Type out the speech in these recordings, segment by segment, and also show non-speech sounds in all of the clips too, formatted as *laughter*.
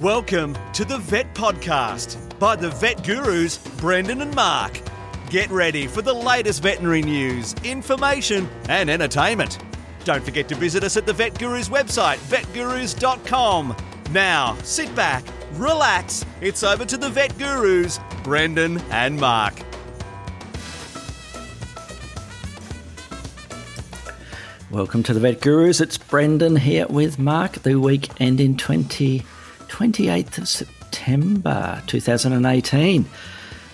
Welcome to the Vet Podcast by the Vet Gurus, Brendan and Mark. Get ready for the latest veterinary news, information, and entertainment. Don't forget to visit us at the Vet Gurus website, vetgurus.com. Now, sit back, relax. It's over to the Vet Gurus, Brendan and Mark. Welcome to the Vet Gurus. It's Brendan here with Mark. The week ending 20, 28th of September 2018.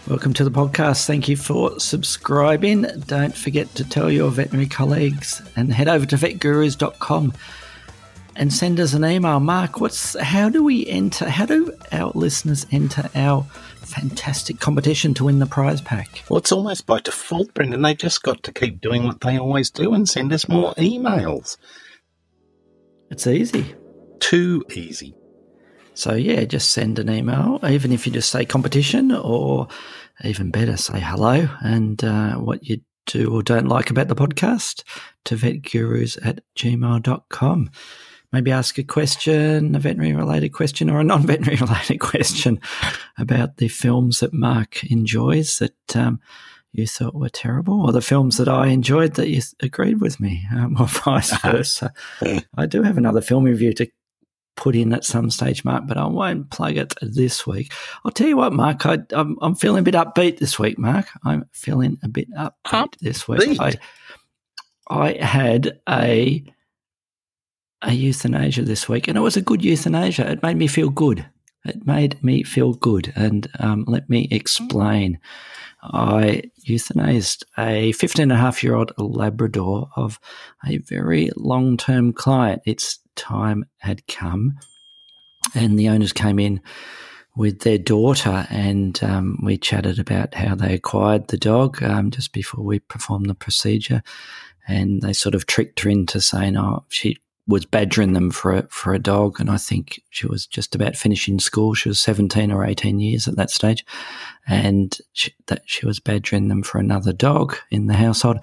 Welcome to the podcast. Thank you for subscribing. Don't forget to tell your veterinary colleagues and head over to vetgurus.com and send us an email. Mark, what's how do we enter? How do our listeners enter our fantastic competition to win the prize pack? Well, it's almost by default, Brendan. They just got to keep doing what they always do and send us more emails. It's easy. Too easy. So, yeah, just send an email, even if you just say competition, or even better, say hello and uh, what you do or don't like about the podcast to vetgurus at gmail.com. Maybe ask a question, a veterinary related question, or a non veterinary related *laughs* question about the films that Mark enjoys that um, you thought were terrible, or the films that I enjoyed that you agreed with me, um, *laughs* or vice versa. I do have another film review to put in at some stage, Mark, but I won't plug it this week. I'll tell you what, Mark, I, am I'm feeling a bit upbeat this week, Mark. I'm feeling a bit upbeat Up this week. I, I had a a euthanasia this week, and it was a good euthanasia. It made me feel good. It made me feel good. And um, let me explain. I euthanized a 15 and a half year old Labrador of a very long term client. Its time had come, and the owners came in with their daughter, and um, we chatted about how they acquired the dog um, just before we performed the procedure. And they sort of tricked her into saying, "Oh, she was badgering them for a, for a dog, and I think she was just about finishing school. She was seventeen or eighteen years at that stage, and she, that she was badgering them for another dog in the household.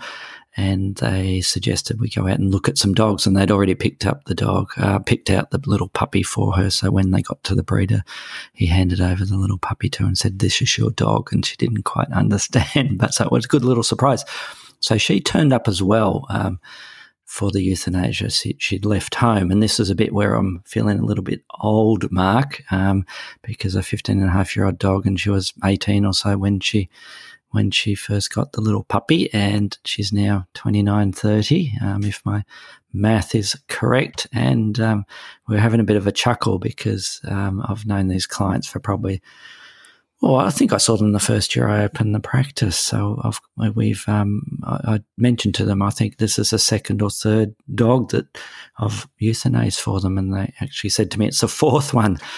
And they suggested we go out and look at some dogs, and they'd already picked up the dog, uh, picked out the little puppy for her. So when they got to the breeder, he handed over the little puppy to her and said, "This is your dog," and she didn't quite *laughs* understand, but so it was a good little surprise. So she turned up as well. Um, for the euthanasia. She'd left home. And this is a bit where I'm feeling a little bit old, Mark, um, because a 15 and a half year old dog and she was 18 or so when she when she first got the little puppy and she's now 29 30 um, if my math is correct. And um, we're having a bit of a chuckle because um, i've known these clients for probably well, I think I saw them the first year I opened the practice. So I've, we've, um, I, I, mentioned to them, I think this is a second or third dog that I've euthanized for them. And they actually said to me, it's the fourth one. *laughs*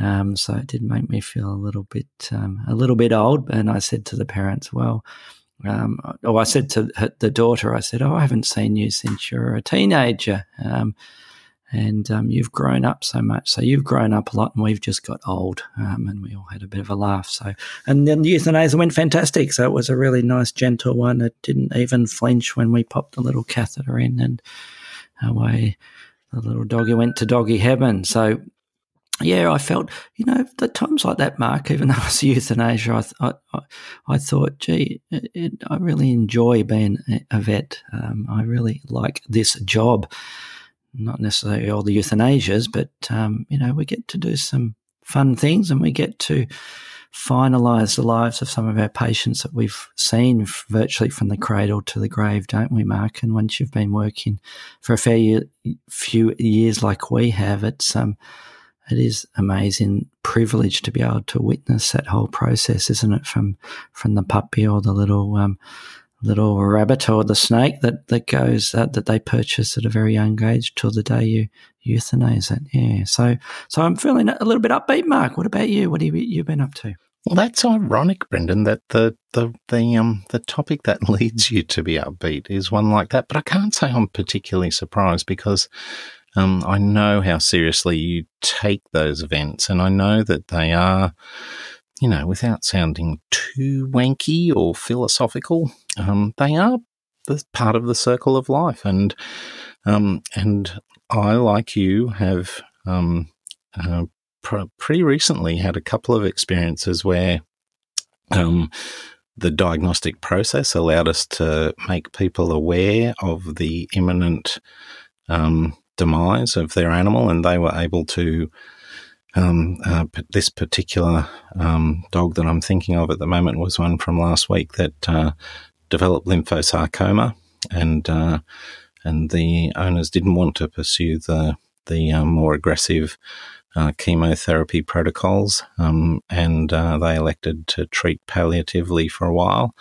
Um, so it did make me feel a little bit, um, a little bit old. And I said to the parents, well, um, oh, I said to the daughter, I said, oh, I haven't seen you since you're a teenager. Um, and um, you've grown up so much. So you've grown up a lot, and we've just got old. Um, and we all had a bit of a laugh. So, and then the euthanasia went fantastic. So it was a really nice, gentle one. It didn't even flinch when we popped the little catheter in, and away the little doggy went to doggy heaven. So. Yeah, I felt, you know, the times like that, Mark, even *laughs* though it was euthanasia, I, I, I thought, gee, it, it, I really enjoy being a vet. Um, I really like this job not necessarily all the euthanasias, but um, you know, we get to do some fun things and we get to finalise the lives of some of our patients that we've seen virtually from the cradle to the grave, don't we, Mark? And once you've been working for a fair year, few years like we have, it's um, it is amazing privilege to be able to witness that whole process, isn't it? From from the puppy or the little um, little rabbit or the snake that that goes uh, that they purchase at a very young age till the day you euthanize it. Yeah. So so I'm feeling a little bit upbeat. Mark, what about you? What have you, you been up to? Well, that's ironic, Brendan. That the the the um the topic that leads you to be upbeat is one like that. But I can't say I'm particularly surprised because. Um, I know how seriously you take those events, and I know that they are you know, without sounding too wanky or philosophical, um, they are the part of the circle of life, and um, and I, like you, have um, uh, pr- pretty recently had a couple of experiences where um, the diagnostic process allowed us to make people aware of the imminent um, demise of their animal, and they were able to. Um, uh, this particular um, dog that I'm thinking of at the moment was one from last week that uh, developed lymphosarcoma, and uh, and the owners didn't want to pursue the the um, more aggressive uh, chemotherapy protocols, um, and uh, they elected to treat palliatively for a while.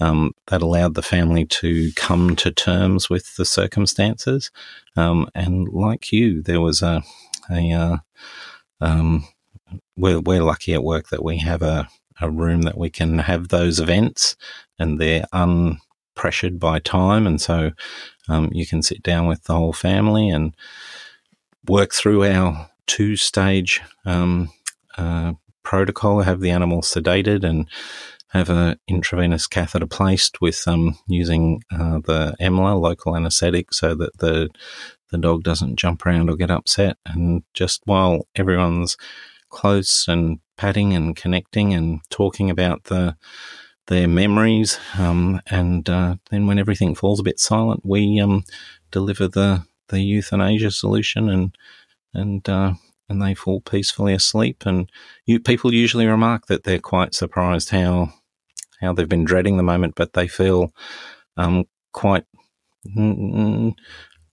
Um, that allowed the family to come to terms with the circumstances. Um, and like you, there was a, a uh, um, we're, we're lucky at work that we have a, a room that we can have those events and they're unpressured by time. And so um, you can sit down with the whole family and work through our two stage um, uh, protocol, have the animal sedated and have an intravenous catheter placed with um, using uh, the EMLA local anaesthetic so that the the dog doesn't jump around or get upset. And just while everyone's close and patting and connecting and talking about the their memories, um, and uh, then when everything falls a bit silent, we um, deliver the the euthanasia solution and and uh, and they fall peacefully asleep. And you, people usually remark that they're quite surprised how how they've been dreading the moment, but they feel um, quite mm,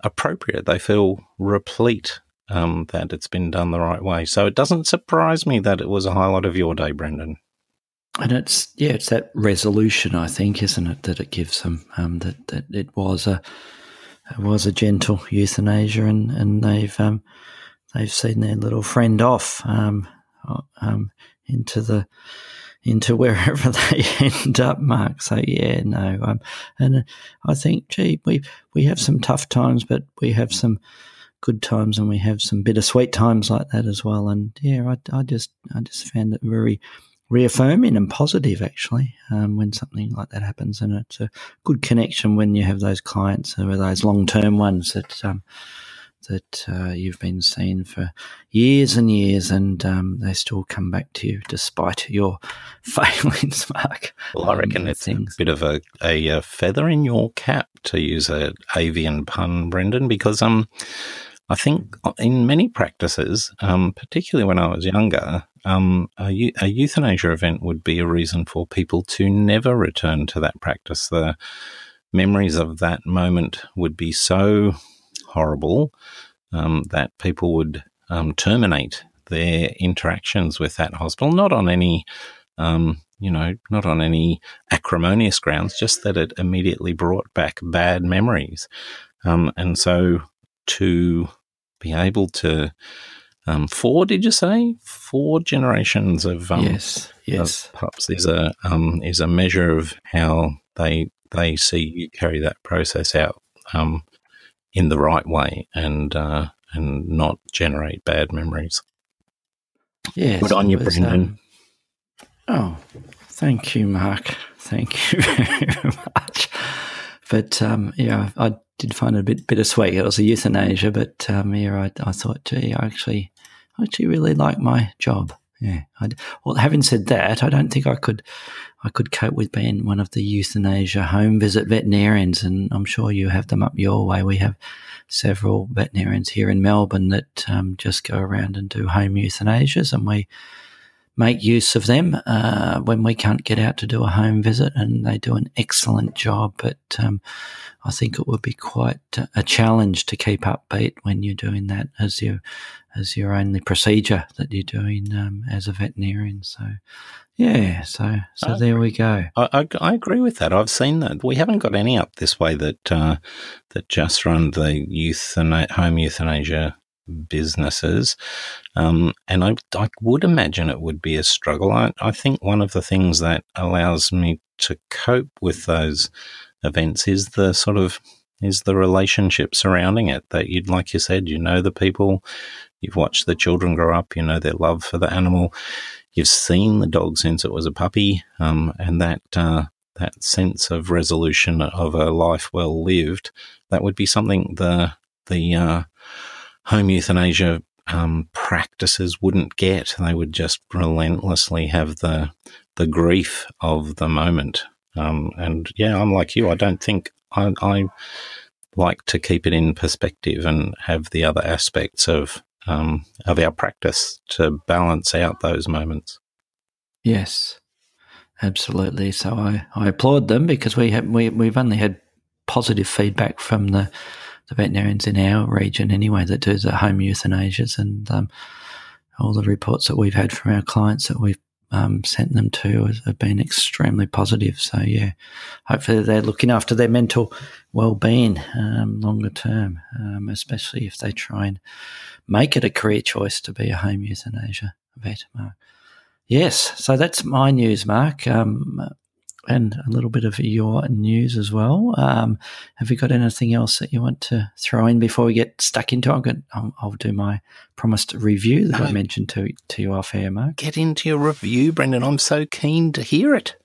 appropriate. They feel replete um, that it's been done the right way. So it doesn't surprise me that it was a highlight of your day, Brendan. And it's yeah, it's that resolution, I think, isn't it, that it gives them um, that that it was a it was a gentle euthanasia, and and they've um, they've seen their little friend off um, um, into the into wherever *laughs* they end up, Mark. So yeah, no, um, and I think, gee, we we have some tough times, but we have some good times, and we have some bittersweet times like that as well. And yeah, I, I just I just found it very reaffirming and positive actually um, when something like that happens, and it's a good connection when you have those clients or those long term ones that. Um, that uh, you've been seeing for years and years, and um, they still come back to you despite your *laughs* failings, Mark. Well, I reckon um, it's things. a bit of a, a, a, feather in your cap, to use a avian pun, Brendan, because um, I think in many practices, um, particularly when I was younger, um, a, a euthanasia event would be a reason for people to never return to that practice. The memories of that moment would be so horrible um, that people would um, terminate their interactions with that hospital, not on any, um, you know, not on any acrimonious grounds, just that it immediately brought back bad memories. Um, and so to be able to, um, four, did you say? Four generations of um, yes, yes, of pups is a is a measure of how they they see you carry that process out. Um, in the right way and uh, and not generate bad memories. Yeah, Good on you, Brendan. Um, oh, thank you, Mark. Thank *laughs* you very much. But um, yeah, I did find it a bit bittersweet. It was a euthanasia, but um, yeah, I, I thought, gee, I actually, I actually really like my job. Yeah. I, well, having said that, I don't think I could I could cope with being one of the euthanasia home visit veterinarians, and I'm sure you have them up your way. We have several veterinarians here in Melbourne that um, just go around and do home euthanasias, and we make use of them uh, when we can't get out to do a home visit, and they do an excellent job. But um, I think it would be quite a challenge to keep upbeat when you're doing that as your as your only procedure that you're doing um, as a veterinarian. So yeah, so so I there we go. I, I, I, agree with that. I've seen that. We haven't got any up this way that uh, that just run the youth home euthanasia businesses, um, and I, I would imagine it would be a struggle. I, I think one of the things that allows me to cope with those events is the sort of is the relationship surrounding it that you'd like you said you know the people you've watched the children grow up you know their love for the animal you've seen the dog since it was a puppy, um, and that uh, that sense of resolution of a life well lived, that would be something the the uh, home euthanasia um, practices wouldn't get. They would just relentlessly have the the grief of the moment. Um, and yeah, I'm like you. I don't think I, I, like to keep it in perspective and have the other aspects of um, of our practice to balance out those moments. Yes, absolutely. So I, I applaud them because we have we we've only had positive feedback from the the veterinarians in our region anyway that do the home euthanasias and um, all the reports that we've had from our clients that we've um, sent them to have been extremely positive. So yeah, hopefully they're looking after their mental well-being um, longer term, um, especially if they try and make it a career choice to be a home euthanasia vet. Mark. Yes, so that's my news, Mark. And a little bit of your news as well. Um, have you got anything else that you want to throw in before we get stuck into it? Got, I'll, I'll, do my promised review that no. I mentioned to, to you off air, Mark. Get into your review, Brendan. I'm so keen to hear it.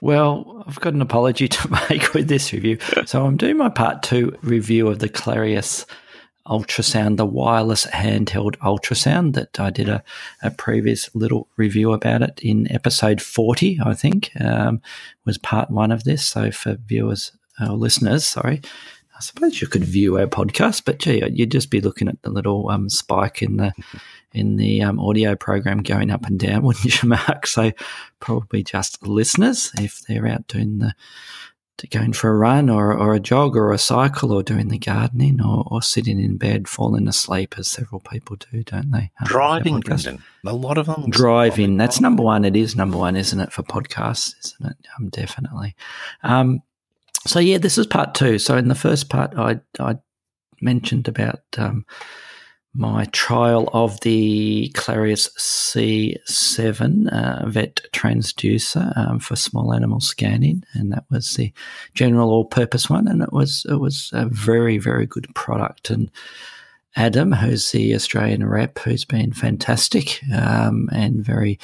Well, I've got an apology *laughs* to make with this review. So I'm doing my part two review of the Clarius ultrasound, the wireless handheld ultrasound that I did a, a previous little review about it in episode 40, I think, um, was part one of this. So for viewers or uh, listeners, sorry, I suppose you could view our podcast, but gee, you'd just be looking at the little um, spike in the *laughs* in the um, audio program going up and down, *laughs* wouldn't you, Mark? So probably just listeners if they're out doing the to going for a run or, or a jog or a cycle or doing the gardening or, or sitting in bed falling asleep as several people do, don't they? Um, driving, Brendan. A lot of them. Driving. That's number one. It is number one, isn't it, for podcasts, isn't it? Um, definitely. Um, so, yeah, this is part two. So, in the first part, I, I mentioned about um, my trial of the Clarius C7 uh, vet transducer um, for small animal scanning, and that was the general all-purpose one, and it was it was a very very good product. And Adam, who's the Australian rep, who's been fantastic um, and very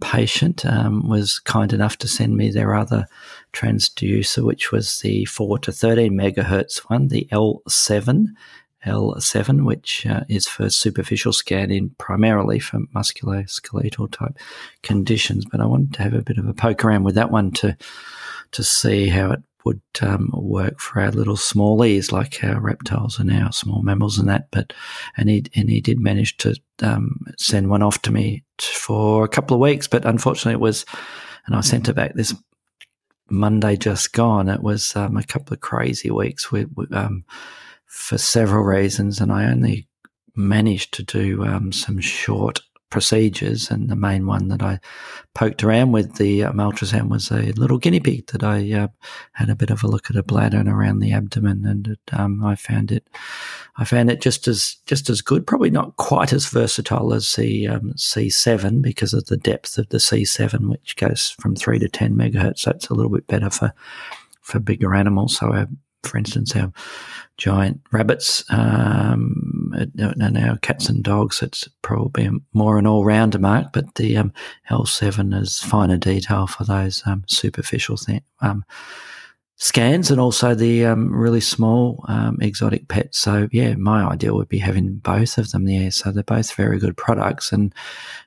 patient, um, was kind enough to send me their other transducer, which was the four to thirteen megahertz one, the L7 L7, which uh, is for superficial scanning primarily for musculoskeletal type conditions. But I wanted to have a bit of a poke around with that one to to see how it would um, work for our little smallies, like our reptiles and our small mammals and that. But and he and he did manage to um, send one off to me for a couple of weeks, but unfortunately it was, and I sent it back this Monday just gone. It was um, a couple of crazy weeks. Um, for several reasons, and I only managed to do um, some short procedures. And the main one that I poked around with the um, ultrasound was a little guinea pig that I uh, had a bit of a look at a bladder and around the abdomen, and it, um, I found it, I found it just as just as good. Probably not quite as versatile as the um, C7 because of the depth of the C7, which goes from three to ten megahertz. So it's a little bit better for for bigger animals. So, uh, for instance, our giant rabbits um, and our cats and dogs. It's probably more an all rounder mark, but the um, L7 is finer detail for those um, superficial things. Scans and also the um, really small um, exotic pets. So yeah, my idea would be having both of them there. So they're both very good products, and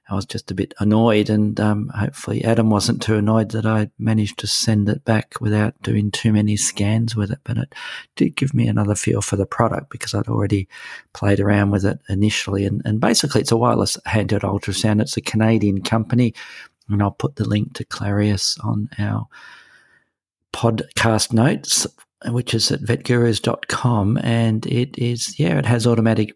I was just a bit annoyed, and um, hopefully Adam wasn't too annoyed that I managed to send it back without doing too many scans with it. But it did give me another feel for the product because I'd already played around with it initially, and, and basically it's a wireless handheld ultrasound. It's a Canadian company, and I'll put the link to Clarius on our podcast notes, which is at vetgurus.com. And it is, yeah, it has automatic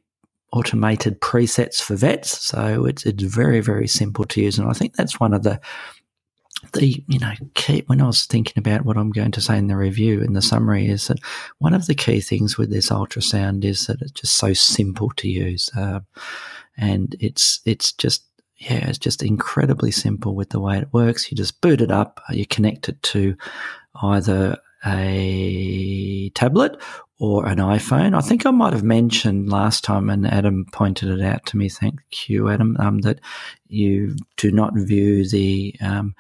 automated presets for vets. So it's, it's very, very simple to use. And I think that's one of the, the, you know, key, when I was thinking about what I'm going to say in the review, in the summary, is that one of the key things with this ultrasound is that it's just so simple to use. Uh, and it's, it's just, yeah, it's just incredibly simple with the way it works. You just boot it up, you connect it to either a tablet or an iPhone. I think I might have mentioned last time, and Adam pointed it out to me. Thank you, Adam. Um, that you do not view the um,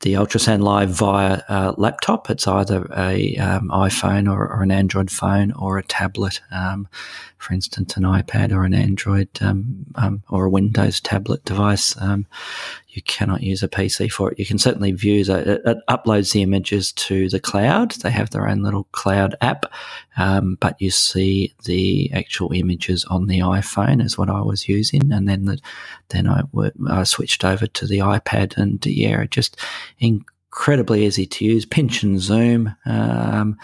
the ultrasound live via a laptop. It's either a um, iPhone or, or, an Android phone or a tablet. Um, for instance, an iPad or an Android um, um, or a Windows tablet device, um, you cannot use a PC for it. You can certainly view it. It uploads the images to the cloud. They have their own little cloud app, um, but you see the actual images on the iPhone is what I was using, and then the, then I, I switched over to the iPad, and yeah, it just incredibly easy to use. Pinch and zoom um,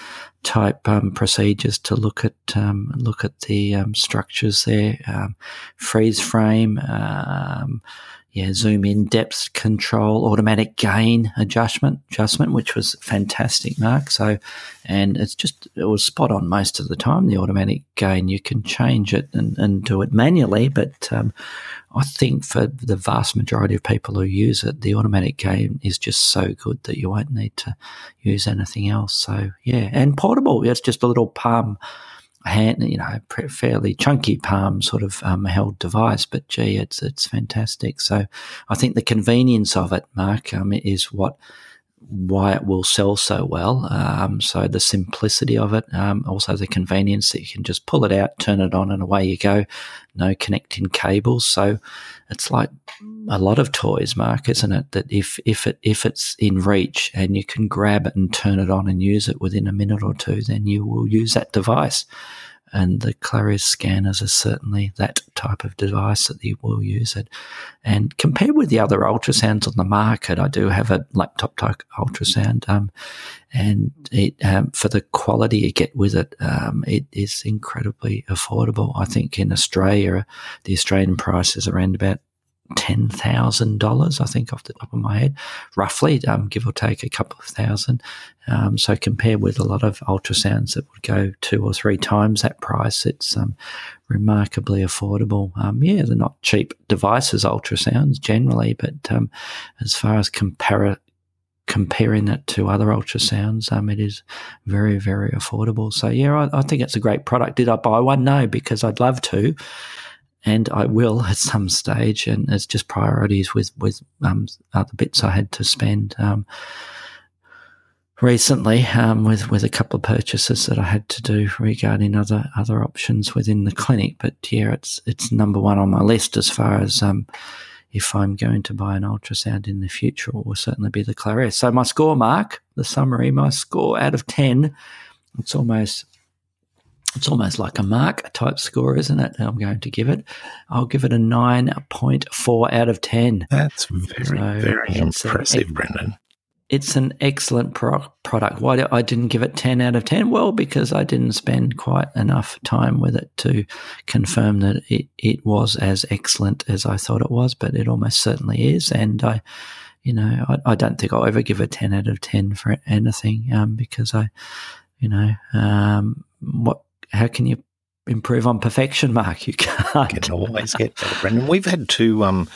type um, procedures to look at um, look at the um, structures there. Um, freeze frame um, yeah, zoom in, depth control, automatic gain adjustment, adjustment, which was fantastic, Mark. So, and it's just, it was spot on most of the time. The automatic gain, you can change it and, and do it manually, but I think for the vast majority of people who use it, the automatic gain is just so good that you won't need to use anything else. So, yeah, and portable. It's just a little palm hand, you know, fairly chunky palm sort of um, held device, but gee, it's it's fantastic. So I think the convenience of it, Mark, um, is what why it will sell so well. Um, so the simplicity of it, um, also the convenience that you can just pull it out, turn it on, and away you go. No connecting cables. So it's like a lot of toys, Mark, isn't it? That if if it if it's in reach and you can grab it and turn it on and use it within a minute or two, then you will use that device and the Clarius scanners are certainly that type of device that you will use it. And compared with the other ultrasounds on the market, I do have a laptop type ultrasound, um, and it um, for the quality you get with it, um, it is incredibly affordable. I think in Australia, the Australian price is around about ten thousand dollars, I think, off the top of my head, roughly, um, give or take a couple of thousand. Um, so compared with a lot of ultrasounds that would go two or three times that price, it's um, remarkably affordable. Um, yeah, they're not cheap devices, ultrasounds generally, but um, as far as comparing it to other ultrasounds, um, it is very, very affordable. So yeah, I, I think it's a great product. Did I buy one? No, because I'd love to and I will at some stage. And it's just priorities with with um, other bits I had to spend. Um, recently, um, with with a couple of purchases that I had to do regarding other other options within the clinic, but yeah, it's it's number one on my list as far as um, if I'm going to buy an ultrasound in the future, it will certainly be the Clarius. So my score, Mark, the summary, my score out of ten, it's almost it's almost like a mark type score, isn't it? I'm going to give it. I'll give it a 9.4 out of 10. That's very, so very impressive, a, Brendan. It's an excellent pro- product. Why did I didn't give it 10 out of 10? Well, because I didn't spend quite enough time with it to confirm that it, it was as excellent as I thought it was, but it almost certainly is. And I, you know, I, I don't think I'll ever give a 10 out of 10 for anything um, because I, you know, um, what how can you improve on perfection, Mark? You can't. You can always get better, Brendan. We've had two um,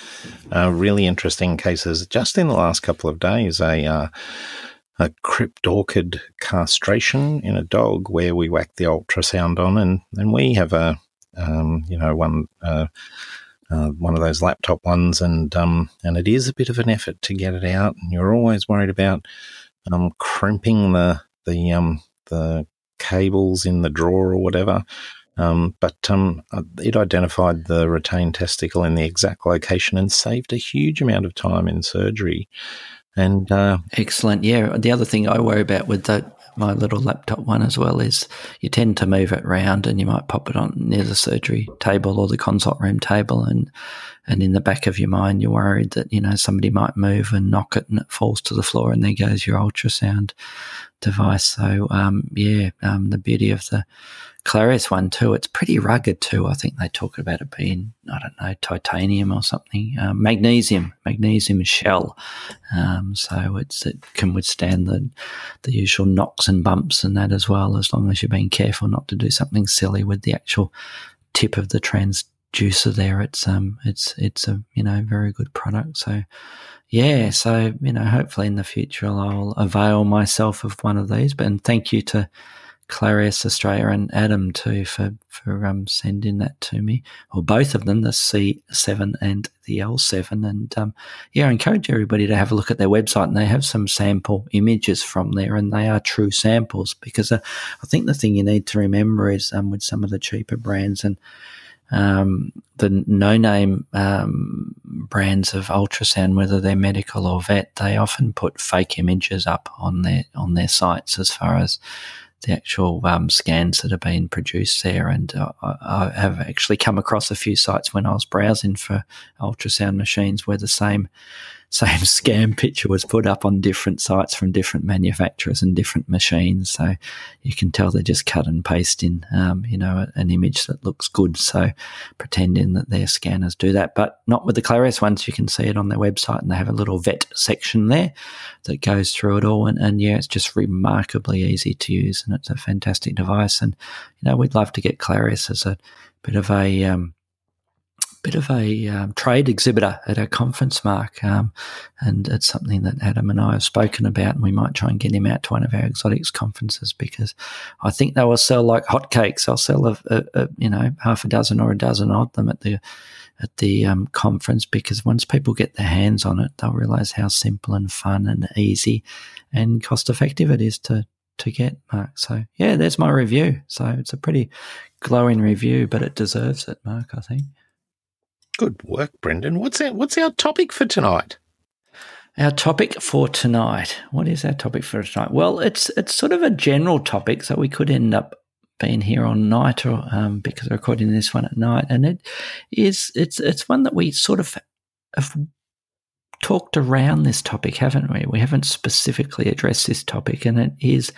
uh, really interesting cases just in the last couple of days. A uh, a cryptorchid castration in a dog where we whack the ultrasound on, and, and we have a um, you know one. Uh, uh, one of those laptop ones, and um, and it is a bit of an effort to get it out. And you're always worried about um, crimping the the um, the cables in the drawer or whatever. Um, but um, it identified the retained testicle in the exact location and saved a huge amount of time in surgery. And uh, excellent, yeah. The other thing I worry about with that my little laptop one as well is you tend to move it around and you might pop it on near the surgery table or the consult room table and and in the back of your mind you're worried that you know somebody might move and knock it and it falls to the floor and there goes your ultrasound device. So um, yeah, um, the beauty of the Clarius one too. It's pretty rugged too. I think they talk about it being I don't know titanium or something, um, magnesium, magnesium shell. Um, so it's it can withstand the the usual knocks and bumps and that as well, as long as you're being careful not to do something silly with the actual tip of the transducer there. It's um it's it's a you know very good product. So yeah, so you know, hopefully in the future I'll avail myself of one of these. But and thank you to Clarius Australia and Adam too for for um, sending that to me, or both of them, the C7 and the L7. And um, yeah, I encourage everybody to have a look at their website, and they have some sample images from there, and they are true samples. Because uh, I think the thing you need to remember is um, with some of the cheaper brands and um, the no-name um, brands of ultrasound, whether they're medical or vet, they often put fake images up on their on their sites as far as the actual um, scans that have been produced there. And uh, I have actually come across a few sites when I was browsing for ultrasound machines where the same same *laughs* scam picture was put up on different sites from different manufacturers and different machines. So you can tell they're just cut and paste in, um, you know, an image that looks good. So pretending that their scanners do that, but not with the Clarius ones. You can see it on their website and they have a little vet section there that goes through it all. And, and yeah, it's just remarkably easy to use and it's a fantastic device. And, you know, we'd love to get Clarius as a bit of a, um, bit of a um, trade exhibitor at our conference, Mark, um, and it's something that Adam and I have spoken about, and we might try and get him out to one of our exotics conferences because I think they will sell like hotcakes. I'll sell a, a, a, you know half a dozen or a dozen of them at the at the um, conference because once people get their hands on it, they'll realize how simple and fun and easy and cost effective it is to to get, Mark. So yeah, there's my review. So it's a pretty glowing review, but it deserves it, Mark. I think. Good work, Brendan. What's our, what's our topic for tonight? Our topic for tonight. What is our topic for tonight? Well, it's it's sort of a general topic, so we could end up being here all night, or um, because we're recording this one at night, and it is it's it's one that we sort of have talked around this topic, haven't we? We haven't specifically addressed this topic, and it is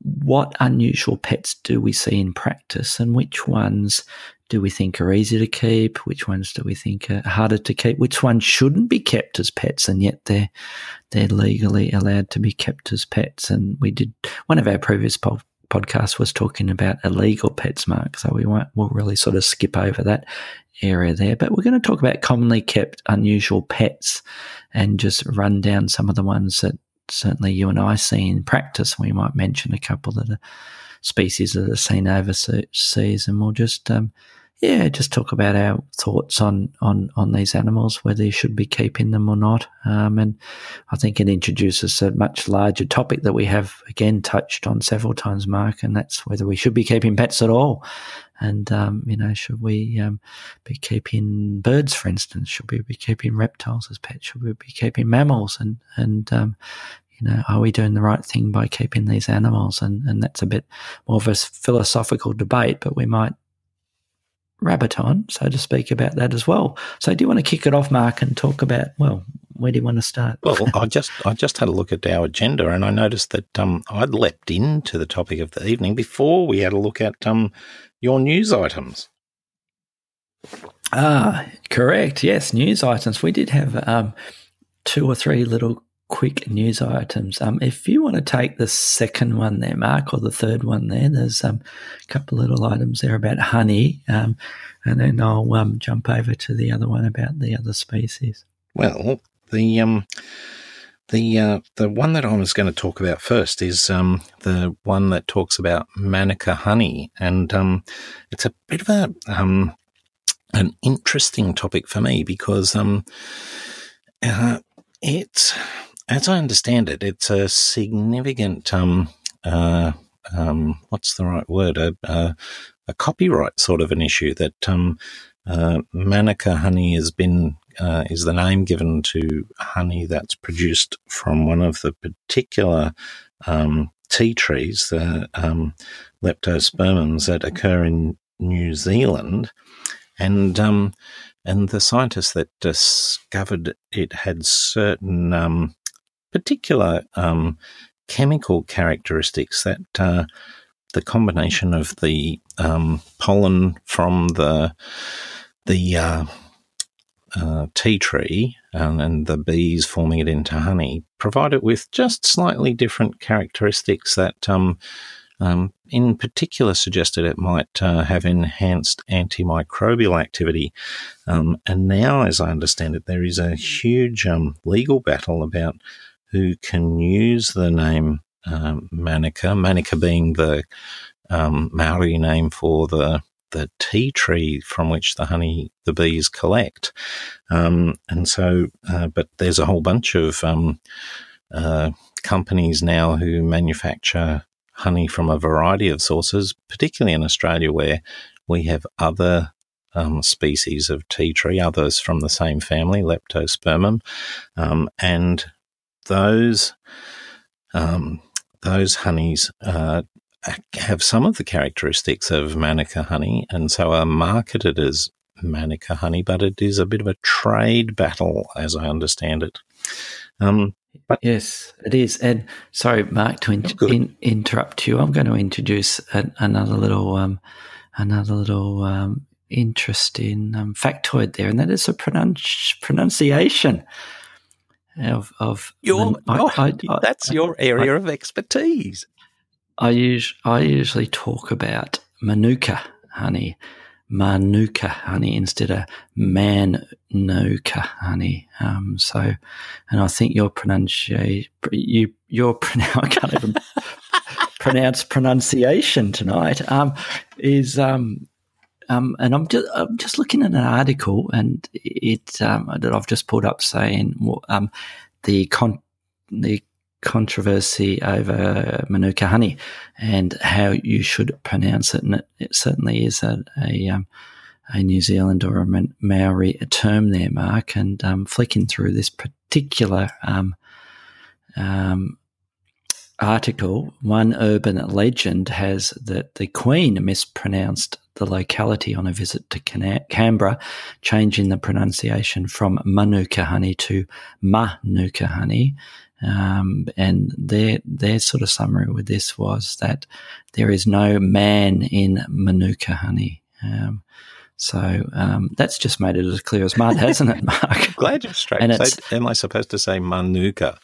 what unusual pets do we see in practice, and which ones do we think are easy to keep? Which ones do we think are harder to keep? Which ones shouldn't be kept as pets and yet they're they're legally allowed to be kept as pets? And we did one of our previous po- podcasts was talking about illegal pets, Mark. So we won't we'll really sort of skip over that area there. But we're going to talk about commonly kept unusual pets and just run down some of the ones that certainly you and I see in practice. We might mention a couple that are species that are seen overseas, and we'll just um, yeah, just talk about our thoughts on, on, on these animals, whether you should be keeping them or not. Um, and I think it introduces a much larger topic that we have again touched on several times, Mark, and that's whether we should be keeping pets at all. And, um, you know, should we um, be keeping birds, for instance? Should we be keeping reptiles as pets? Should we be keeping mammals? And, and um, you know, are we doing the right thing by keeping these animals? And, and that's a bit more of a philosophical debate, but we might rabbit on, so to speak, about that as well. So, do you want to kick it off, Mark, and talk about well, where do you want to start? well, I just I just had a look at our agenda, and I noticed that um, I'd leapt into the topic of the evening before we had a look at um, your news items. Ah, correct. Yes, news items. We did have um, two or three little quick news items. Um, if you want to take the second one there, Mark, or the third one there, there's um, a couple little items there about honey, um, and then I'll um, jump over to the other one about the other species. Well, the um, the uh, the one that I was going to talk about first is um, the one that talks about manuka honey, and um, it's a bit of a um, an interesting topic for me because um, uh, it's as I understand it, it's a significant, um, uh, um, what's the right word? A, a, a, copyright sort of an issue that um, uh, Manuka honey has been uh, is the name given to honey that's produced from one of the particular um, tea trees, the um, leptospermums that occur in New Zealand, and um, and the scientists that discovered it had certain um, particular um, chemical characteristics that uh, the combination of the um, pollen from the the uh, uh, tea tree and, and, the bees forming it into honey provide it with just slightly different characteristics that, um, um, in particular, suggested it might uh, have enhanced antimicrobial activity. Um, and now, as I understand it, there is a huge um, legal battle about who can use the name um, Manuka, Manuka being the um, Maori name for the the tea tree from which the honey the bees collect. Um, and so, uh, but there's a whole bunch of um, uh, companies now who manufacture honey from a variety of sources, particularly in Australia, where we have other um, species of tea tree, others from the same family, Leptospermum, um, and those um, those honeys uh, have some of the characteristics of Manuka honey, and so are marketed as Manuka honey, but it is a bit of a trade battle, as I understand it. Um, but yes, it is. And sorry, Mark, to in- in- interrupt you, I'm going to introduce a- another little um, another little um, interesting um, factoid there, and that is a pronunci- pronunciation of of your, I, *laughs* I, I, that's your area of expertise. I use I usually talk about manuka honey, manuka honey instead of manuka honey. Um, so, and I think your pronunciation, you your *laughs* pronoun I can't even *laughs* pronounce pronunciation tonight. Um, is um, um, and I'm just I'm just looking at an article and it um, that I've just pulled up saying um, the con the controversy over Manuka honey and how you should pronounce it. And it, it certainly is a, a, um, a, New Zealand or a Maori term there, Mark. And um, flicking through this particular um, um, article, one urban legend has that the Queen mispronounced the locality on a visit to Canberra, changing the pronunciation from Manuka honey to Manuka honey. Um, and their their sort of summary with this was that there is no man in Manuka honey. Um, so um, that's just made it as clear as mud, *laughs* hasn't it, Mark? Glad you're straight. And am I supposed to say Manuka?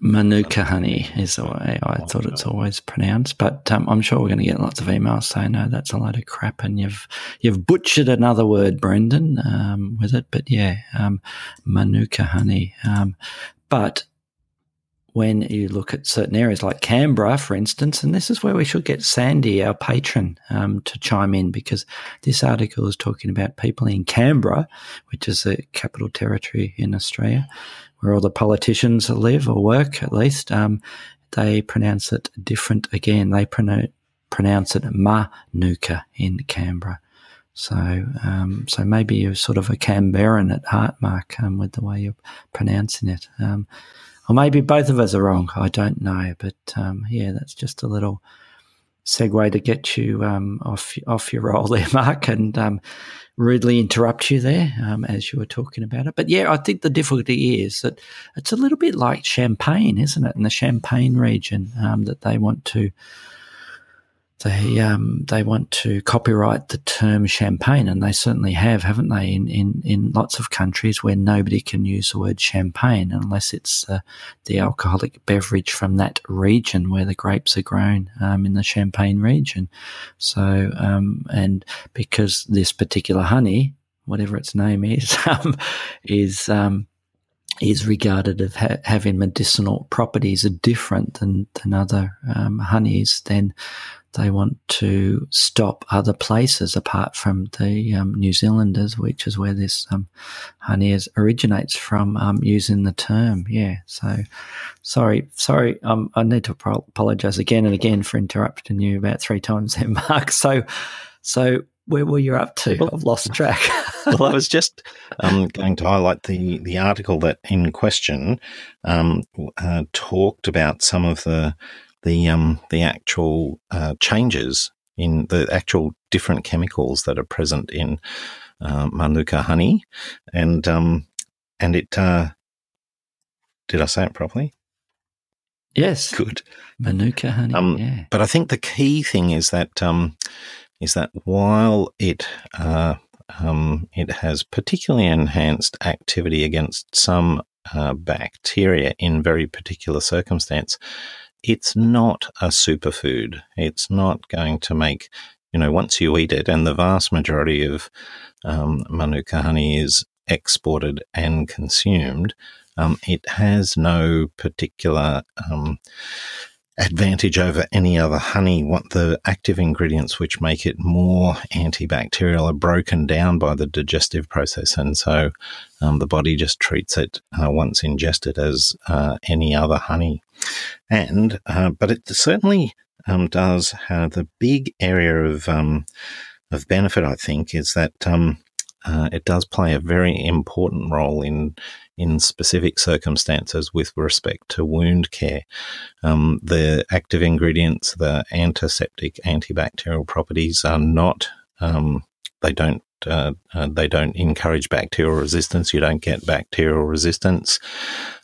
Manuka honey is the way I thought it's always pronounced, but um, I'm sure we're going to get lots of emails saying no, that's a load of crap, and you've you've butchered another word, Brendan, um, with it. But yeah, um, Manuka honey. Um, but when you look at certain areas like Canberra, for instance, and this is where we should get Sandy, our patron, um, to chime in because this article is talking about people in Canberra, which is the capital territory in Australia, where all the politicians live or work at least. Um, they pronounce it different again. They pronounce pronounce it Manuka in Canberra. So, um, so maybe you're sort of a Canberran at heart, Mark, um, with the way you're pronouncing it. Um, or maybe both of us are wrong. I don't know, but um, yeah, that's just a little segue to get you um, off off your roll there, *laughs* Mark, and um, rudely interrupt you there um, as you were talking about it. But yeah, I think the difficulty is that it's a little bit like Champagne, isn't it? In the Champagne region, um, that they want to they um, they want to copyright the term champagne, and they certainly have, haven't they? In, in, in lots of countries where nobody can use the word champagne unless it's uh, the alcoholic beverage from that region where the grapes are grown um, in the Champagne region. So, um, and because this particular honey, whatever its name is, *laughs* um, is um, is regarded as ha- having medicinal properties are different than than other um, honeys, then they want to stop other places apart from the um, New Zealanders, which is where this um, honey is, originates from, um, using the term. Yeah. So, sorry, sorry. Um, I need to pro- apologise again and again for interrupting you about three times there, *laughs* Mark. So, so where were you up to? I've lost track. *laughs* well, I was just *laughs* um, going to highlight the the article that in question um, uh, talked about some of the the um, the actual uh, changes in the actual different chemicals that are present in uh, manuka honey, and um, and it uh, did I say it properly? Yes, good manuka honey. Um, yeah. But I think the key thing is that um, is that while it uh, um, it has particularly enhanced activity against some uh, bacteria in very particular circumstance, it's not a superfood. It's not going to make, you know, once you eat it, and the vast majority of um, manuka honey is exported and consumed, um, it has no particular um, advantage over any other honey. What the active ingredients which make it more antibacterial are broken down by the digestive process, and so um, the body just treats it uh, once ingested as uh, any other honey. And uh, but it certainly um, does have the big area of um, of benefit. I think is that um, uh, it does play a very important role in in specific circumstances with respect to wound care. Um, the active ingredients, the antiseptic, antibacterial properties are not. Um, they don't uh, uh, they don't encourage bacterial resistance. You don't get bacterial resistance.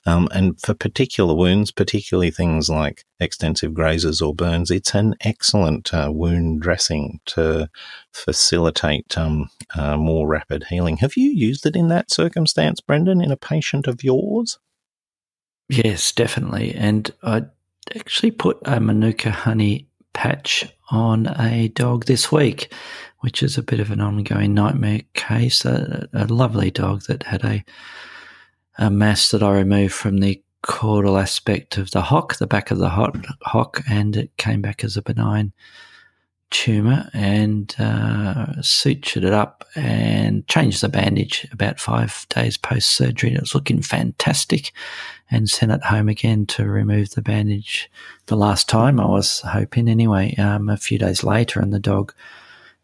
Um, and for particular wounds, particularly things like extensive grazes or burns, it's an excellent uh, wound dressing to facilitate um, uh, more rapid healing. Have you used it in that circumstance, Brendan, in a patient of yours? Yes, definitely. And I actually put a Manuka honey patch on a dog this week which is a bit of an ongoing nightmare case. A, a lovely dog that had a, a mass that I removed from the caudal aspect of the hock, the back of the hot hock, and it came back as a benign tumor and uh, sutured it up and changed the bandage about five days post surgery. It was looking fantastic and sent it home again to remove the bandage the last time I was hoping anyway. Um, a few days later, and the dog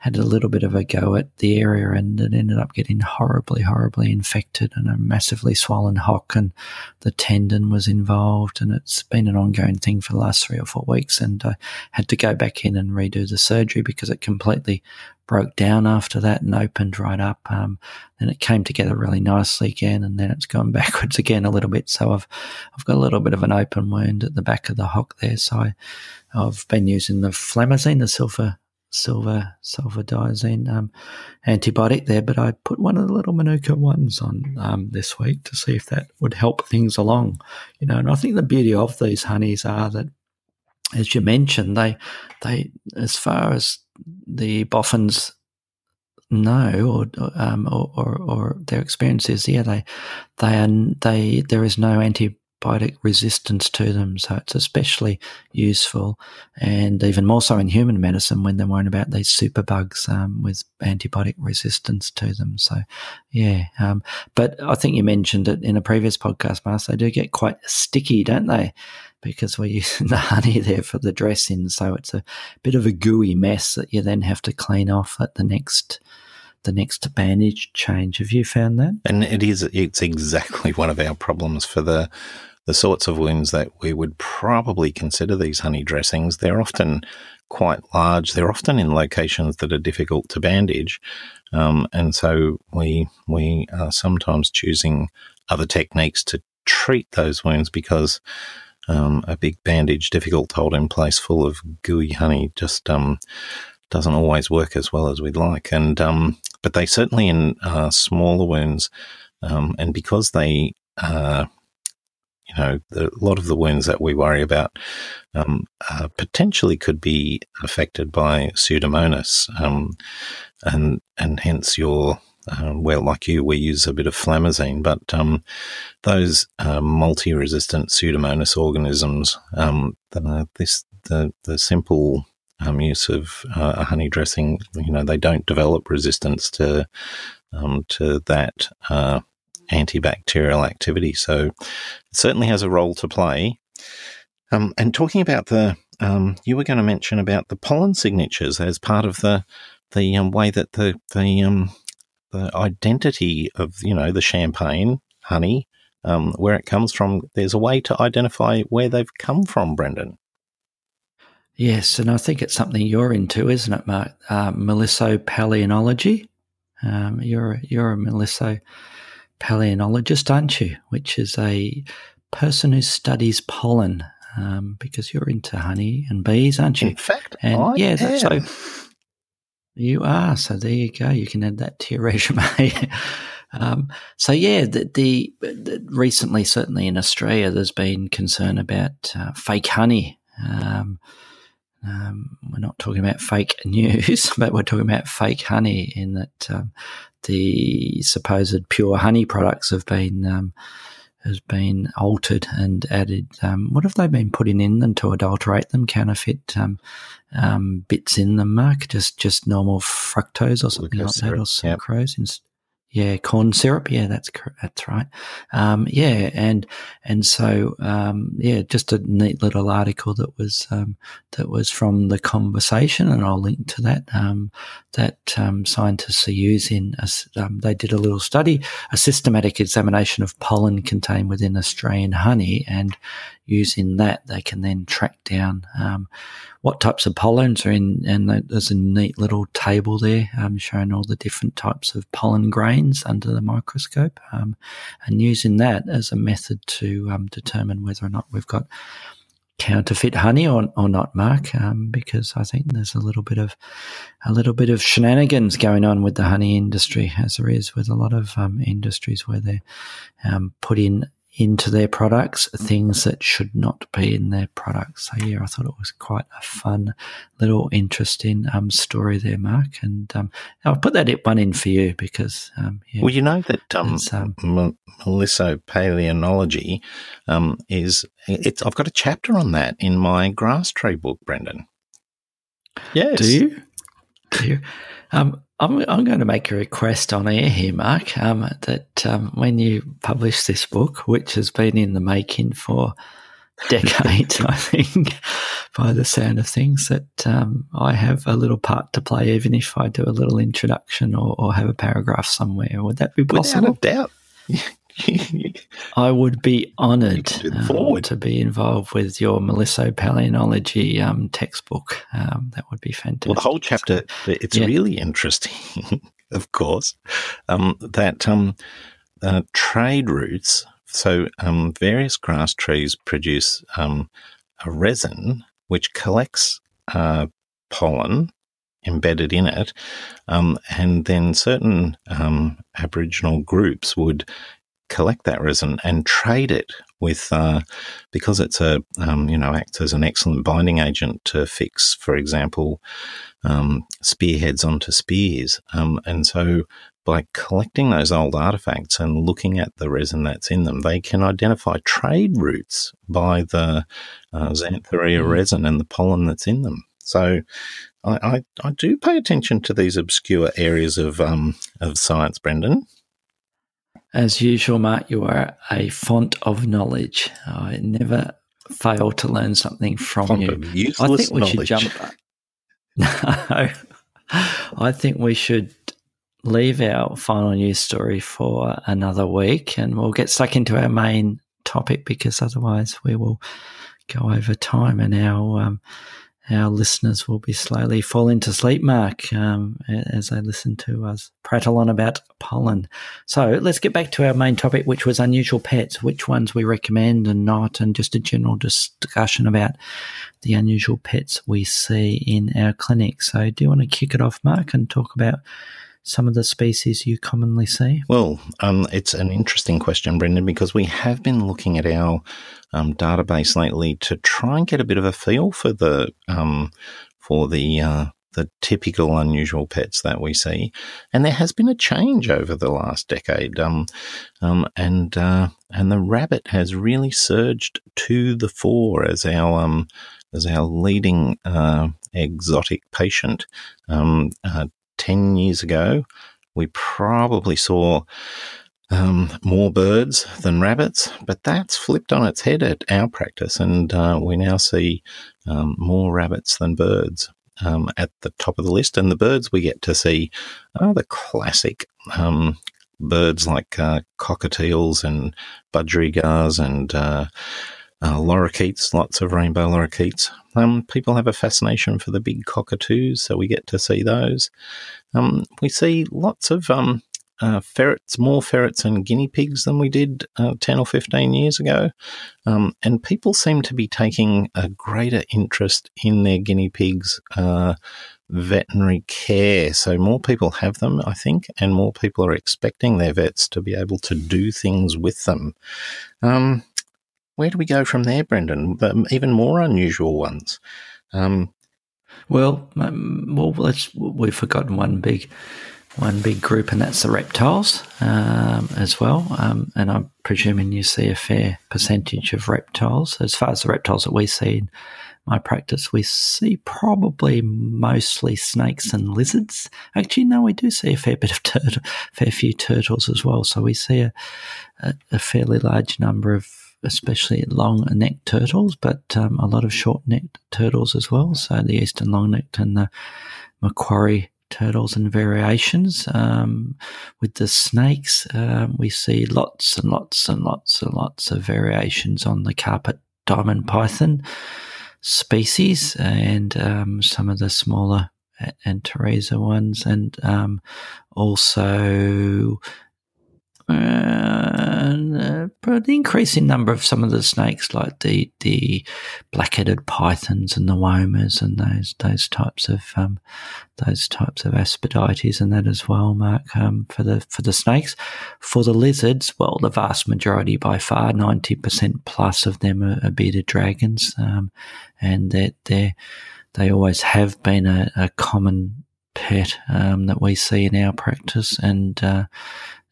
had a little bit of a go at the area and it ended up getting horribly, horribly infected and a massively swollen hock and the tendon was involved and it's been an ongoing thing for the last three or four weeks and I had to go back in and redo the surgery because it completely broke down after that and opened right up. Um, then it came together really nicely again, and then it's gone *laughs* backwards again a little bit. So I've I've got a little bit of an open wound at the back of the hock there. So I, have been using the flamazine, the silver silver sulfadiazine um, antibiotic there, but I put one of the little Manuka ones on um, this week to see if that would help things along. You know, and I think the beauty of these honeys are that, as you mentioned, they they as far as the boffins know or um, or, or, or their experiences, yeah, they they are they there is no antibiotic resistance to them. So it's especially useful and even more so in human medicine when they're worrying about these superbugs um, with antibiotic resistance to them. So, yeah. Um, but I think you mentioned it in a previous podcast, Mars. They do get quite sticky, don't they? Because we're using *laughs* the honey there for the dressing. So it's a bit of a gooey mess that you then have to clean off at the next the next bandage change. Have you found that? And it is it's exactly *laughs* one of our problems for the the sorts of wounds that we would probably consider these honey dressings. They're often quite large. They're often in locations that are difficult to bandage, um, and so we we are sometimes choosing other techniques to treat those wounds because um, a big bandage, difficult to hold in place, full of gooey honey, just um, doesn't always work as well as we'd like. And um, but they certainly in uh, smaller wounds, um, and because they uh, you know, the, a lot of the wounds that we worry about um, uh, potentially could be affected by Pseudomonas, um, and and hence your uh, well, like you, we use a bit of flamazine, but um, those uh, multi-resistant Pseudomonas organisms, um, the, this the the simple um, use of uh, a honey dressing, you know, they don't develop resistance to um, to that uh, antibacterial activity. So it certainly has a role to play. Um, and talking about the, um, you were going to mention about the pollen signatures as part of the the um, way that the the um, the identity of you know the champagne honey, um, where it comes from. There's a way to identify where they've come from, Brendan. Yes, and I think it's something you're into, isn't it, Mark? Uh. Um, you're you're a melisso palynologist, aren't you? Which is a person who studies pollen, um, because you're into honey and bees, aren't you? In fact, and I yeah, am. so you are. So there you go. You can add that to your *laughs* resume. um, so yeah, the, the, the, recently, certainly in Australia, there's been concern about uh, fake honey. Um, um, we're not talking about fake *laughs* news, but we're talking about fake honey in that um, the supposed pure honey products have been um, has been altered and added. Um, what have they been putting in them to adulterate them? Counterfeit um, um, bits in them, Mark? Just just normal fructose or something like that, or sucrose. Yep. Yeah, corn syrup. Yeah, that's that's right. Um, yeah, and and so um, yeah, just a neat little article that was um, that was from the conversation, and I'll link to that. Um, that um, scientists are using. A, um, they did a little study, a systematic examination of pollen contained within Australian honey, and using that, they can then track down what types of pollens are in, and there's a neat little table there um, showing all the different types of pollen grains under the microscope, um, and using that as a method to um, determine whether or not we've got counterfeit honey or, or not, Mark, um, because I think there's a little bit of a little bit of shenanigans going on with the honey industry, as there is with a lot of um, industries where they um, put in into their products things that should not be in their products. So yeah, I thought it was quite a fun little interesting um, story there, Mark. And um, I'll put that one in for you because um, yeah, well, you know that um, um um, is it's. I've got a chapter on that in my grass tree book, Brendan. Yes. Do you? Do you? Um, I'm, I'm going to make a request on air here, Mark, um, that um, when you publish this book, which has been in the making for decades, *laughs* I think, by the sound of things, that um, I have a little part to play, even if I do a little introduction or, or have a paragraph somewhere. Would that be possible? Without a doubt. *laughs* I would be honoured um, to be involved with your melissopaleontology um, textbook. Um, that would be fantastic. Well, the whole chapter, it's yeah. really interesting, *laughs* of course, um, that um, uh, trade routes, so um, various grass trees produce a resin which collects uh, pollen embedded in it. Um, and then certain um, Aboriginal groups would collect that resin and trade it with uh, because it's a um, you know acts as an excellent binding agent to fix, for example, um, spearheads onto spears, um, and so by collecting those old artifacts and looking at the resin that's in them, they can identify trade routes by the uh, xanthorrhoea mm. resin and the pollen that's in them. So. I, I, I, do pay attention to these obscure areas of um, of science, Brendan. As usual, Mark, you are a font of knowledge. I never fail to learn something from font you. I think we knowledge. should jump. No, *laughs* I think we should leave our final news story for another week, and we'll get stuck into our main topic because otherwise we will go over time, and our um, our listeners will be slowly falling to sleep, Mark, um, as they listen to us prattle on about pollen. So let's get back to our main topic, which was unusual pets, which ones we recommend and not, and just a general discussion about the unusual pets we see in our clinic. So do you want to kick it off, Mark, and talk about some of the species you commonly see? Well, um, it's an interesting question, Brendan, because we have been looking at our um, database lately to try and get a bit of a feel for the um, for the uh, the typical unusual pets that we see, and there has been a change over the last decade. Um, um, and uh, and the rabbit has really surged to the fore as our um, as our leading uh, exotic patient. Um, uh, ten years ago, we probably saw um, more birds than rabbits, but that's flipped on its head at our practice, and uh, we now see um, more rabbits than birds um, at the top of the list. And the birds we get to see are the classic um, birds like uh, cockatiels and budgerigars and uh, uh, lorikeets, lots of rainbow lorikeets. Um, people have a fascination for the big cockatoos, so we get to see those. Um, we see lots of um, uh, ferrets, more ferrets and guinea pigs than we did uh, 10 or 15 years ago. Um, and people seem to be taking a greater interest in their guinea pigs' uh, veterinary care. So more people have them, I think, and more people are expecting their vets to be able to do things with them. Um, where do we go from there, Brendan? The even more unusual ones. Um, well, um, well, let's, we've forgotten one big one big group, and that's the reptiles um, as well. Um, and I'm presuming you see a fair percentage of reptiles. As far as the reptiles that we see in my practice, we see probably mostly snakes and lizards. Actually, no, we do see a fair bit of *laughs* turtle, fair few turtles as well. So we see a, a, a fairly large number of especially long necked turtles, but um, a lot of short necked turtles as well. So the eastern long necked and the Macquarie turtles and variations. Um, with the snakes, um, we see lots and lots and lots and lots of variations on the carpet diamond python species and um, some of the smaller Antaresia ones, and um, also uh, an increasing number of some of the snakes, like the the black-headed pythons and the womas, and those those types of um, those types of aspidites, and that as well, Mark, um, for the for the snakes. For the lizards, well, the vast majority, by far, ninety percent plus of them are, are bearded dragons, um, and that they they always have been a, a common pet um, that we see in our practice, and uh,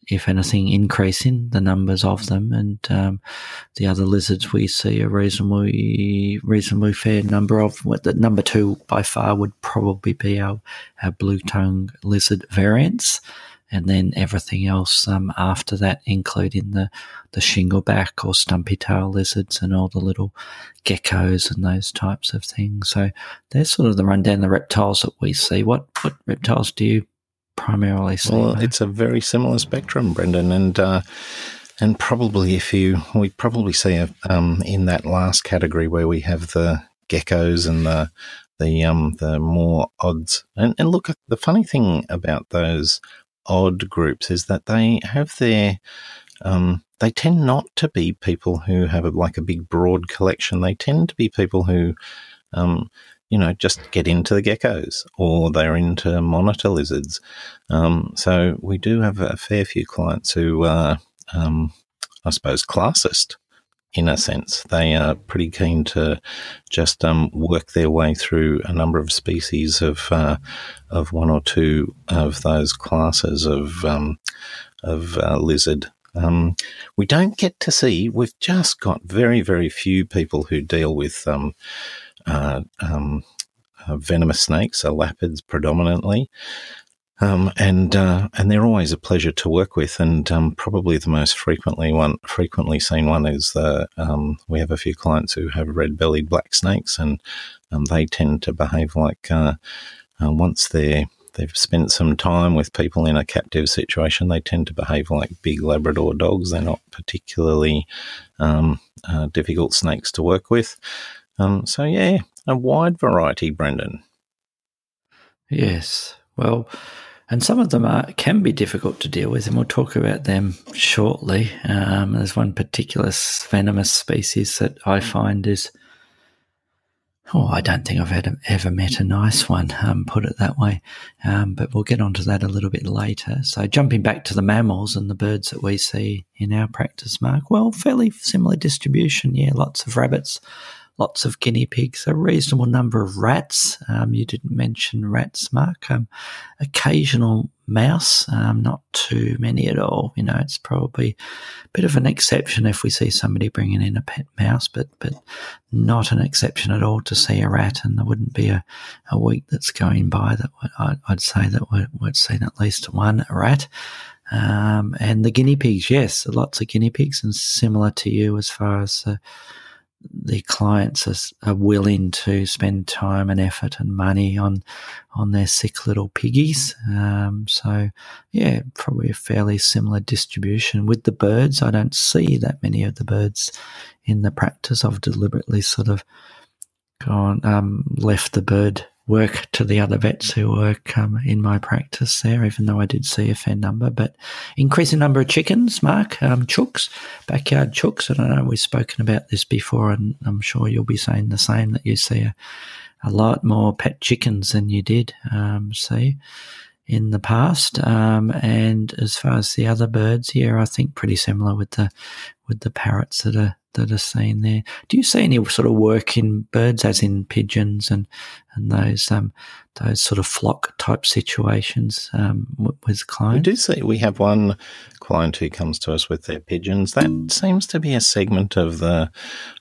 if anything, increasing the numbers of them. And um, the other lizards we see a reasonably reasonably fair number of. The number two by far would probably be our, our blue tongue lizard variants. And then everything else um, after that, including the, the shingleback or stumpy tail lizards and all the little geckos and those types of things. So there's sort of the rundown the reptiles that we see. What what reptiles do you primarily? Well, it's a very similar spectrum, Brendan, and uh, and probably if you we probably see a, um, in that last category where we have the geckos and the the um the more odds. And, and look, the funny thing about those odd groups is that they have their um, they tend not to be people who have a, like a big broad collection. They tend to be people who um, you know, just get into the geckos or they're into monitor lizards. Um, so we do have a fair few clients who are, um, I suppose, classist in a sense. They are pretty keen to just um, work their way through a number of species of uh, of one or two of those classes of um, of uh, lizard. Um, we don't get to see. We've just got very very few people who deal with um, uh, um, uh, venomous snakes, elapids predominantly. Um, and uh, and they're always a pleasure to work with. And um, probably the most frequently one frequently seen one is the um, we have a few clients who have red bellied black snakes, and um, they tend to behave like uh, uh, once they're they've spent some time with people in a captive situation, they tend to behave like big Labrador dogs. They're not particularly um, uh, difficult snakes to work with. Um, so, yeah, a wide variety, Brendan. Yes. Well, and some of them are, can be difficult to deal with, and we'll talk about them shortly. Um, there's one particular venomous species that I find is, oh, I don't think I've had, ever met a nice one, um, put it that way. Um, but we'll get onto that a little bit later. So, jumping back to the mammals and the birds that we see in our practice, Mark, well, fairly similar distribution. Yeah, lots of rabbits, lots of guinea pigs, a reasonable number of rats. Um, you didn't mention rats, Mark. Um, occasional mouse, um, not too many at all. You know, it's probably a bit of an exception if we see somebody bringing in a pet mouse, but but not an exception at all to see a rat. And there wouldn't be a, a week that's going by that I'd, say that we'd, we'd seen at least one rat. Um, and the guinea pigs, yes, lots of guinea pigs, and similar to you as far as uh, the clients are, are, willing to spend time and effort and money on on their sick little piggies. Um, so yeah, probably a fairly similar distribution with the birds. I don't see that many of the birds in the practice. I've deliberately sort of gone um, left the bird work to the other vets who work um, in my practice there, even though I did see a fair number. But increasing number of chickens, Mark, um, chooks, backyard chooks. And I know we've spoken about this before, and I'm sure you'll be saying the same that you see a, a lot more pet chickens than you did um, see in the past. Um, and as far as the other birds, here, I think pretty similar with the with the parrots that are that are seen there. Do you see any sort of work in birds, as in pigeons and and those um, those sort of flock type situations um, with clients? We do see. We have one client who comes to us with their pigeons. That seems to be a segment of the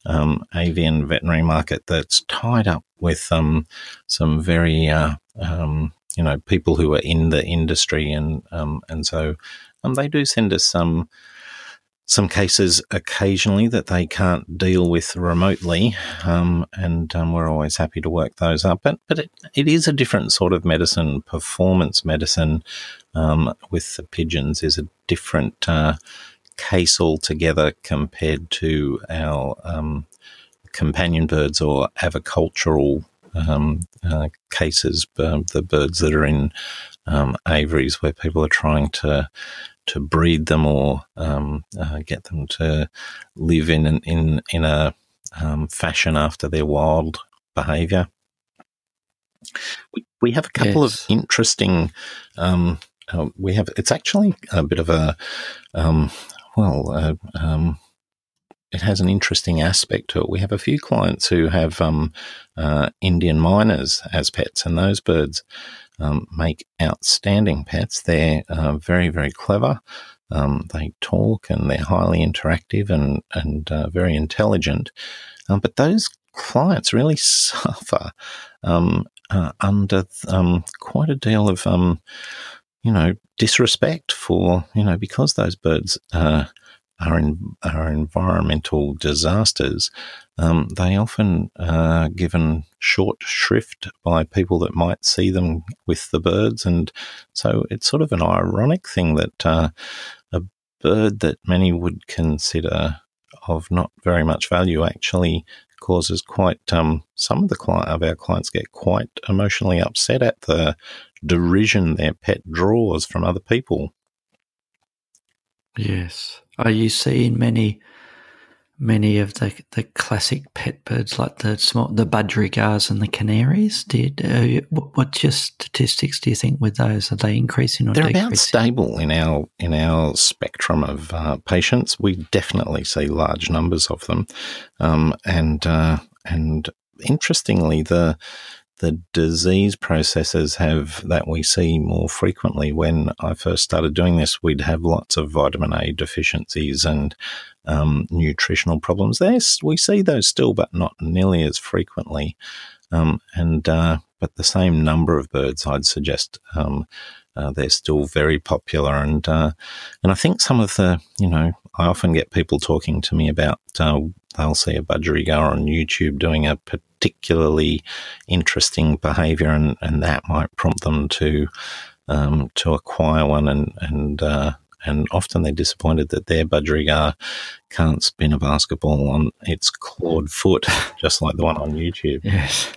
um, avian veterinary market that's tied up with um, some very uh, um, you know people who are in the industry, and um, and so um, they do send us some some cases occasionally that they can't deal with remotely, um, and um, we're always happy to work those up. But but it, it is a different sort of medicine. Performance medicine um, with the pigeons is a different uh, case altogether compared to our um, companion birds or avicultural um, uh, cases, uh, the birds that are in um, aviaries where people are trying to to breed them or um, uh, get them to live in an, in in a um, fashion after their wild behaviour. We, we have a couple yes. of interesting. Um, uh, we have it's actually a bit of a um, well. Uh, um, it has an interesting aspect to it. We have a few clients who have um, uh, Indian mynas as pets, and those birds um, make outstanding pets. They're uh, very, very clever. Um, they talk and they're highly interactive and and uh, very intelligent. Um, but those clients really *laughs* suffer um, uh, under um, quite a deal of you know disrespect for you know because those birds uh, are in, are environmental disasters, um, they often are given short shrift by people that might see them with the birds, and so it's sort of an ironic thing that uh, a bird that many would consider of not very much value actually causes quite um, some of the client of our clients get quite emotionally upset at the derision their pet draws from other people. Yes. Are you seeing many, many of the the classic pet birds like the small the budgerigars and the canaries? Did uh, what's your statistics? Do you think with those are they increasing or they're decreasing? about stable in our in our spectrum of uh, patients? We definitely see large numbers of them, um, and uh, and interestingly the the disease processes have that we see more frequently. When I first started doing this, we'd have lots of vitamin A deficiencies and um, nutritional problems. There, we see those still, but not nearly as frequently. Um, and uh, but the same number of birds, I'd suggest. Um, uh, they're still very popular, and uh, and I think some of the you know I often get people talking to me about uh, they'll see a budgerigar on YouTube doing a particularly interesting behaviour, and, and that might prompt them to um, to acquire one, and and uh, and often they're disappointed that their budgerigar can't spin a basketball on its clawed foot, *laughs* just like the one on YouTube. Yes.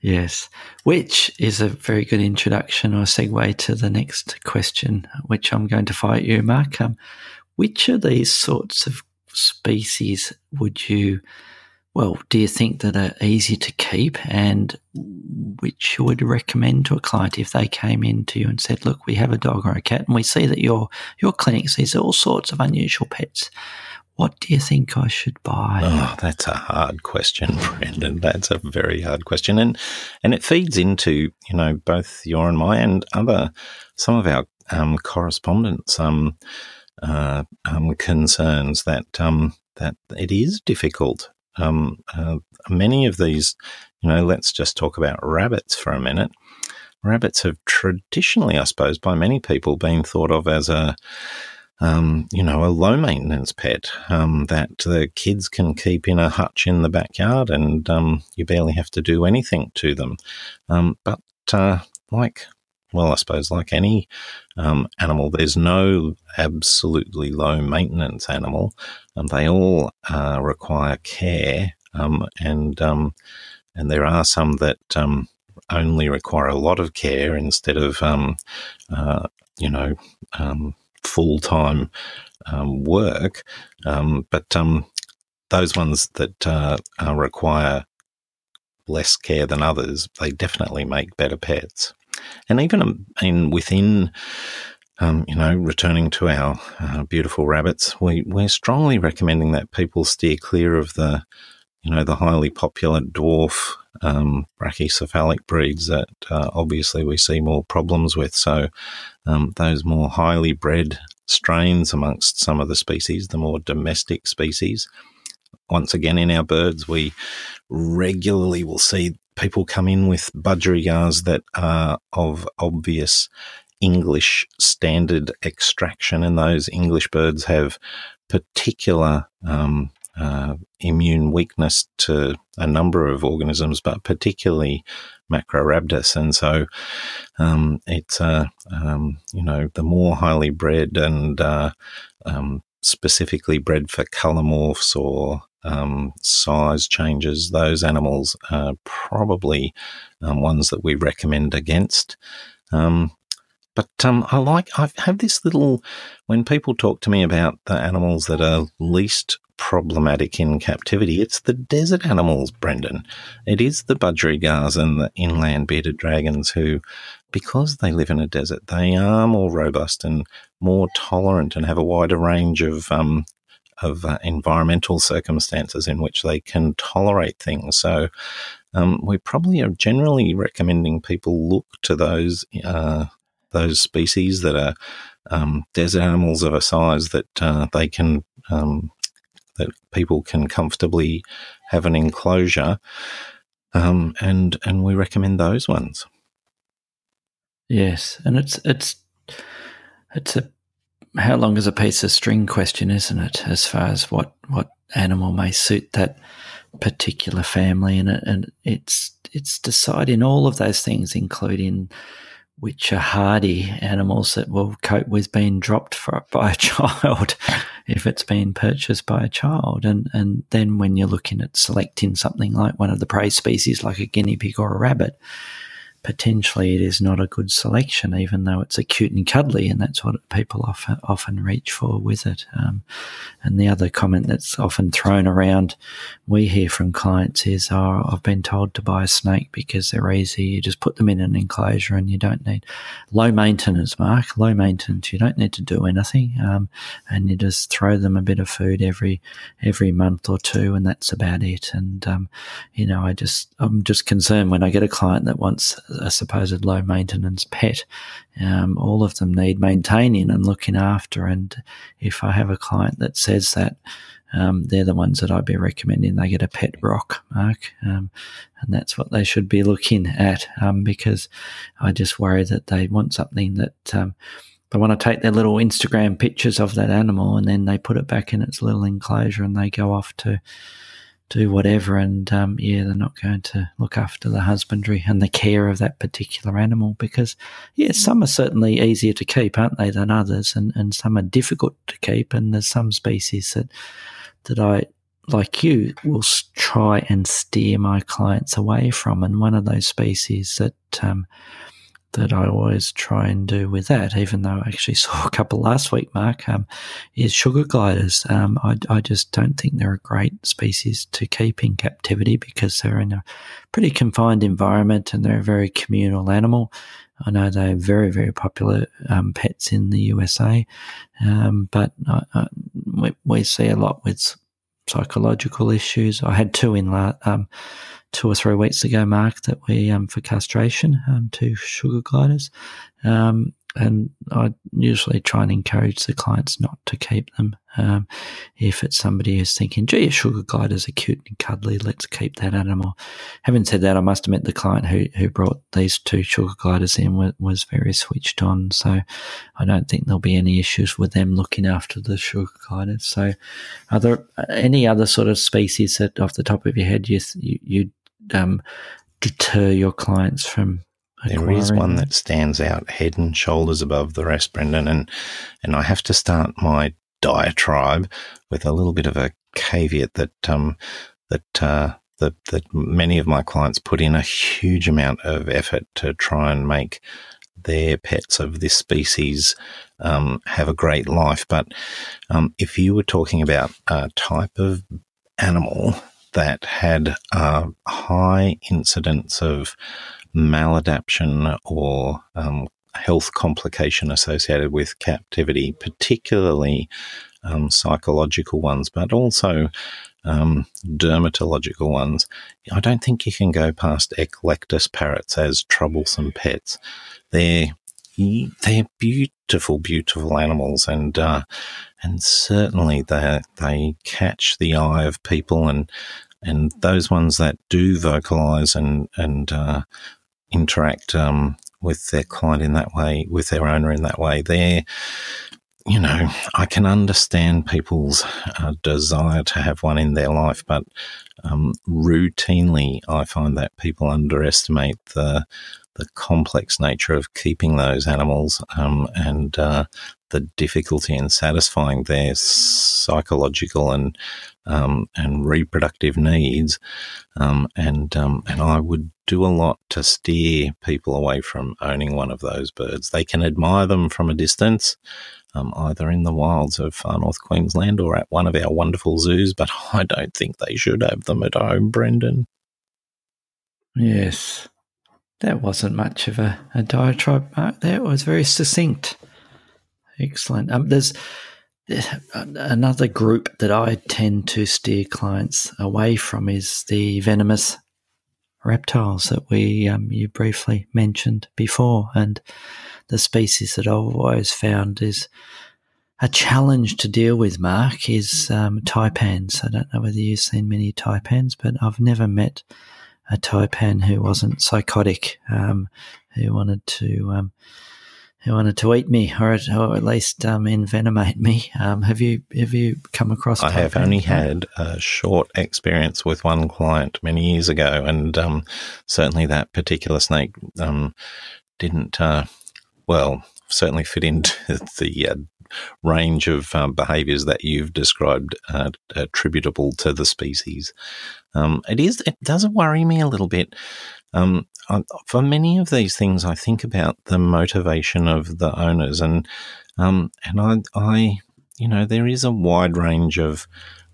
Yes, which is a very good introduction or segue to the next question, which I'm going to fire you, Mark. Um, which of these sorts of species would you, well, do you think that are easy to keep and which you would recommend to a client if they came in to you and said, look, we have a dog or a cat and we see that your, your clinic sees all sorts of unusual pets. What do you think I should buy? Oh, that's a hard question, *laughs* Brendan. That's a very hard question, and and it feeds into you know both your and my and other some of our um, correspondents. Um, uh, um, concerns that um, that it is difficult. Um, uh, many of these, you know, let's just talk about rabbits for a minute. Rabbits have traditionally, I suppose, by many people, been thought of as a um, you know, a low maintenance pet um, that the kids can keep in a hutch in the backyard and um, you barely have to do anything to them. But uh, like well, I suppose like any um, animal, there's no absolutely low maintenance animal. Um, they all uh, require care, um, and um, and there are some that um, only require a lot of care instead of uh, you know full time work. but those ones that uh, require less care than others, they definitely make better pets. And even um, in within um, you know, returning to our uh, beautiful rabbits, we, we're strongly recommending that people steer clear of the, you know, the highly popular dwarf um, brachycephalic breeds that uh, obviously we see more problems with. So um, those more highly bred strains amongst some of the species, the more domestic species. Once again, in our birds, we regularly will see people come in with budgerigars that are of obvious English standard extraction, and those English birds have particular um, uh, immune weakness to a number of organisms, but particularly Macrorhabdus. And so um, it's, uh, um, you know, the more highly bred and uh, um, specifically bred for colour morphs or um, size changes, those animals are probably um, ones that we recommend against. Um, but um, I like, I have this little, when people talk to me about the animals that are least problematic in captivity, it's the desert animals, Brendan. It is the budgerigars and the inland bearded dragons who, because they live in a desert, they are more robust and more tolerant and have a wider range of um, of uh, environmental circumstances in which they can tolerate things. So um, we probably are generally recommending people look to those uh, those species that are um, desert animals of a size that uh, they can um, that people can comfortably have an enclosure, um, and and we recommend those ones. Yes, and it's it's it's a how long is a piece of string question, isn't it? As far as what what animal may suit that particular family, and and it's it's deciding all of those things, including which are hardy animals that will cope with being dropped for, by a *laughs* child if it's been purchased by a child. And, and then when you're looking at selecting something like one of the prey species, like a guinea pig or a rabbit, potentially it is not a good selection, even though it's cute and cuddly, and that's what people often often reach for with it. Um, and the other comment that's often thrown around, we hear from clients is, "Oh, I've been told to buy a snake because they're easy. You just put them in an enclosure, and you don't need low maintenance, Mark. Low maintenance. You don't need to do anything, um, and you just throw them a bit of food every every month or two, and that's about it. And um, you know, I just I'm just concerned when I get a client that wants a supposed low maintenance pet. Um, all of them need maintaining and looking after. And if I have a client that says that, um, they're the ones that I'd be recommending they get a pet rock, Mark. Um, and that's what they should be looking at um, because I just worry that they want something that um, they want to take their little Instagram pictures of that animal and then they put it back in its little enclosure and they go off to do whatever. And um, yeah, they're not going to look after the husbandry and the care of that particular animal because, yeah, some are certainly easier to keep, aren't they, than others, and, and some are difficult to keep. And there's some species that that I like you will try and steer my clients away from. And one of those species that um, that I always try and do with that, even though I actually *laughs* saw a couple last week, Mark, um, is sugar gliders. Um, I, I, just don't think they're a great species to keep in captivity because they're in a pretty confined environment and they're a very communal animal. I know they're very, very popular um, pets in the USA, um, but I, I, we, we, see a lot with psychological issues. I had two in la- um, two or three weeks ago, Mark, that we um, for castration, um, two sugar gliders, um, and I usually try and encourage the clients not to keep them. Um, if it's somebody who's thinking, gee, a sugar gliders are cute and cuddly, let's keep that animal. Having said that, I must admit the client who, who brought these two sugar gliders in was, was very switched on. So I don't think there'll be any issues with them looking after the sugar gliders. So are there any other sort of species that off the top of your head you, you, you um, deter your clients from there is one that stands out head and shoulders above the rest, Brendan, and and I have to start my diatribe with a little bit of a caveat that um, that uh, that that many of my clients put in a huge amount of effort to try and make their pets of this species um, have a great life. But um, if you were talking about a type of animal that had a high incidence of maladaptation or um, health complication associated with captivity, particularly um, psychological ones, but also um, dermatological ones. I don't think you can go past eclectus parrots as troublesome pets. They're they're beautiful, beautiful animals, and uh, and certainly they they catch the eye of people, and and those ones that do vocalize and and uh, interact um, with their client in that way, with their owner in that way, they're you know, I can understand people's uh, desire to have one in their life, but um, routinely I find that people underestimate the the complex nature of keeping those animals um, and uh, the difficulty in satisfying their psychological and um, and reproductive needs, um, and um, and I would do a lot to steer people away from owning one of those birds. They can admire them from a distance, um, either in the wilds of far north Queensland or at one of our wonderful zoos, but *laughs* I don't think they should have them at home, Brendan. Yes, that wasn't much of a, a diatribe, Mark. That was very succinct. Excellent. Um, there's another group that I tend to steer clients away from is the venomous reptiles that we um, you briefly mentioned before, and the species that I've always found is a challenge to deal with. Mark is um, taipans. I don't know whether you've seen many taipans, but I've never met a taipan who wasn't psychotic, um, who wanted to um, who wanted to eat me or, or at least um, envenomate me. Um, have you have you come across? I have only had a short experience with one client many years ago, and um, certainly that particular snake um, didn't. Uh, well, certainly fit into *laughs* the uh, range of um, behaviours that you've described uh, attributable to the species. Um, it is. It does worry me a little bit. Um, I, for many of these things, I think about the motivation of the owners, and um, and I, I, you know, there is a wide range of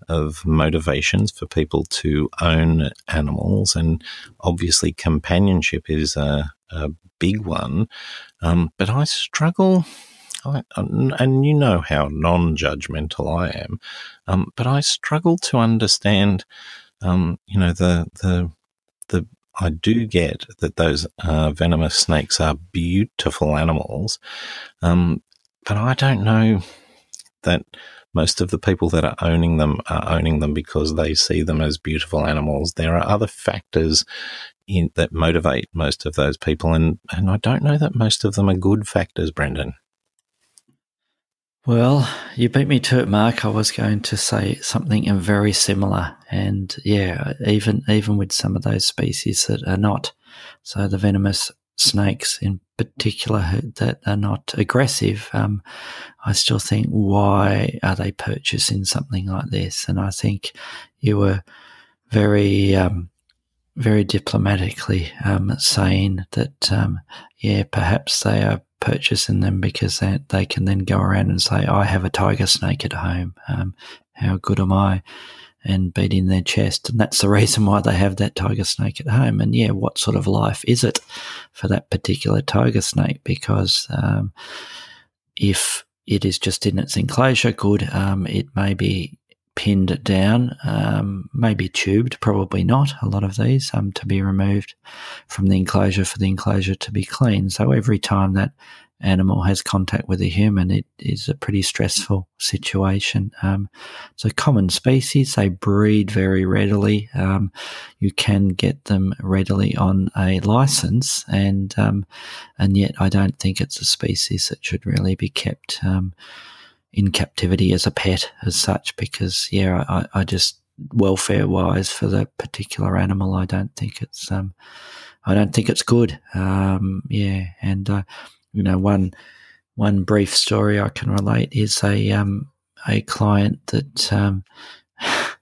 of motivations for people to own animals, and obviously companionship is a, a big one. Um, but I struggle. I, and you know how non-judgmental I am, um, but I struggle to understand, um, you know, the the the I do get that those uh, venomous snakes are beautiful animals, um, but I don't know that most of the people that are owning them are owning them because they see them as beautiful animals. There are other factors in, that motivate most of those people, and, and I don't know that most of them are good factors, Brendan. Well, you beat me to it, Mark. I was going to say something very similar, and yeah, even even with some of those species that are not, so the venomous snakes in particular that are not aggressive, um, I still think why are they purchasing something like this? And I think you were very um, very diplomatically um, saying that um, yeah, perhaps they are purchasing them because they, they can then go around and say, I have a tiger snake at home. Um, how good am I? And beating their chest. And that's the *laughs* reason why they have that tiger snake at home. And yeah, what sort of life is it for that particular tiger snake? Because um, if it is just in its enclosure, good, um, it may be pinned down, um, maybe tubed, probably not. A lot of these um, to be removed from the enclosure for the enclosure to be clean. So every time that animal has contact with a human, it is a pretty stressful situation. Um, it's a common species. They breed very readily. Um, you can get them readily on a license, and um, and yet I don't think it's a species that should really be kept um, in captivity as a pet as such because yeah I, I just welfare wise for the particular animal I don't think it's um I don't think it's good um yeah and uh, you know one one brief story I can relate is a um a client that um *laughs*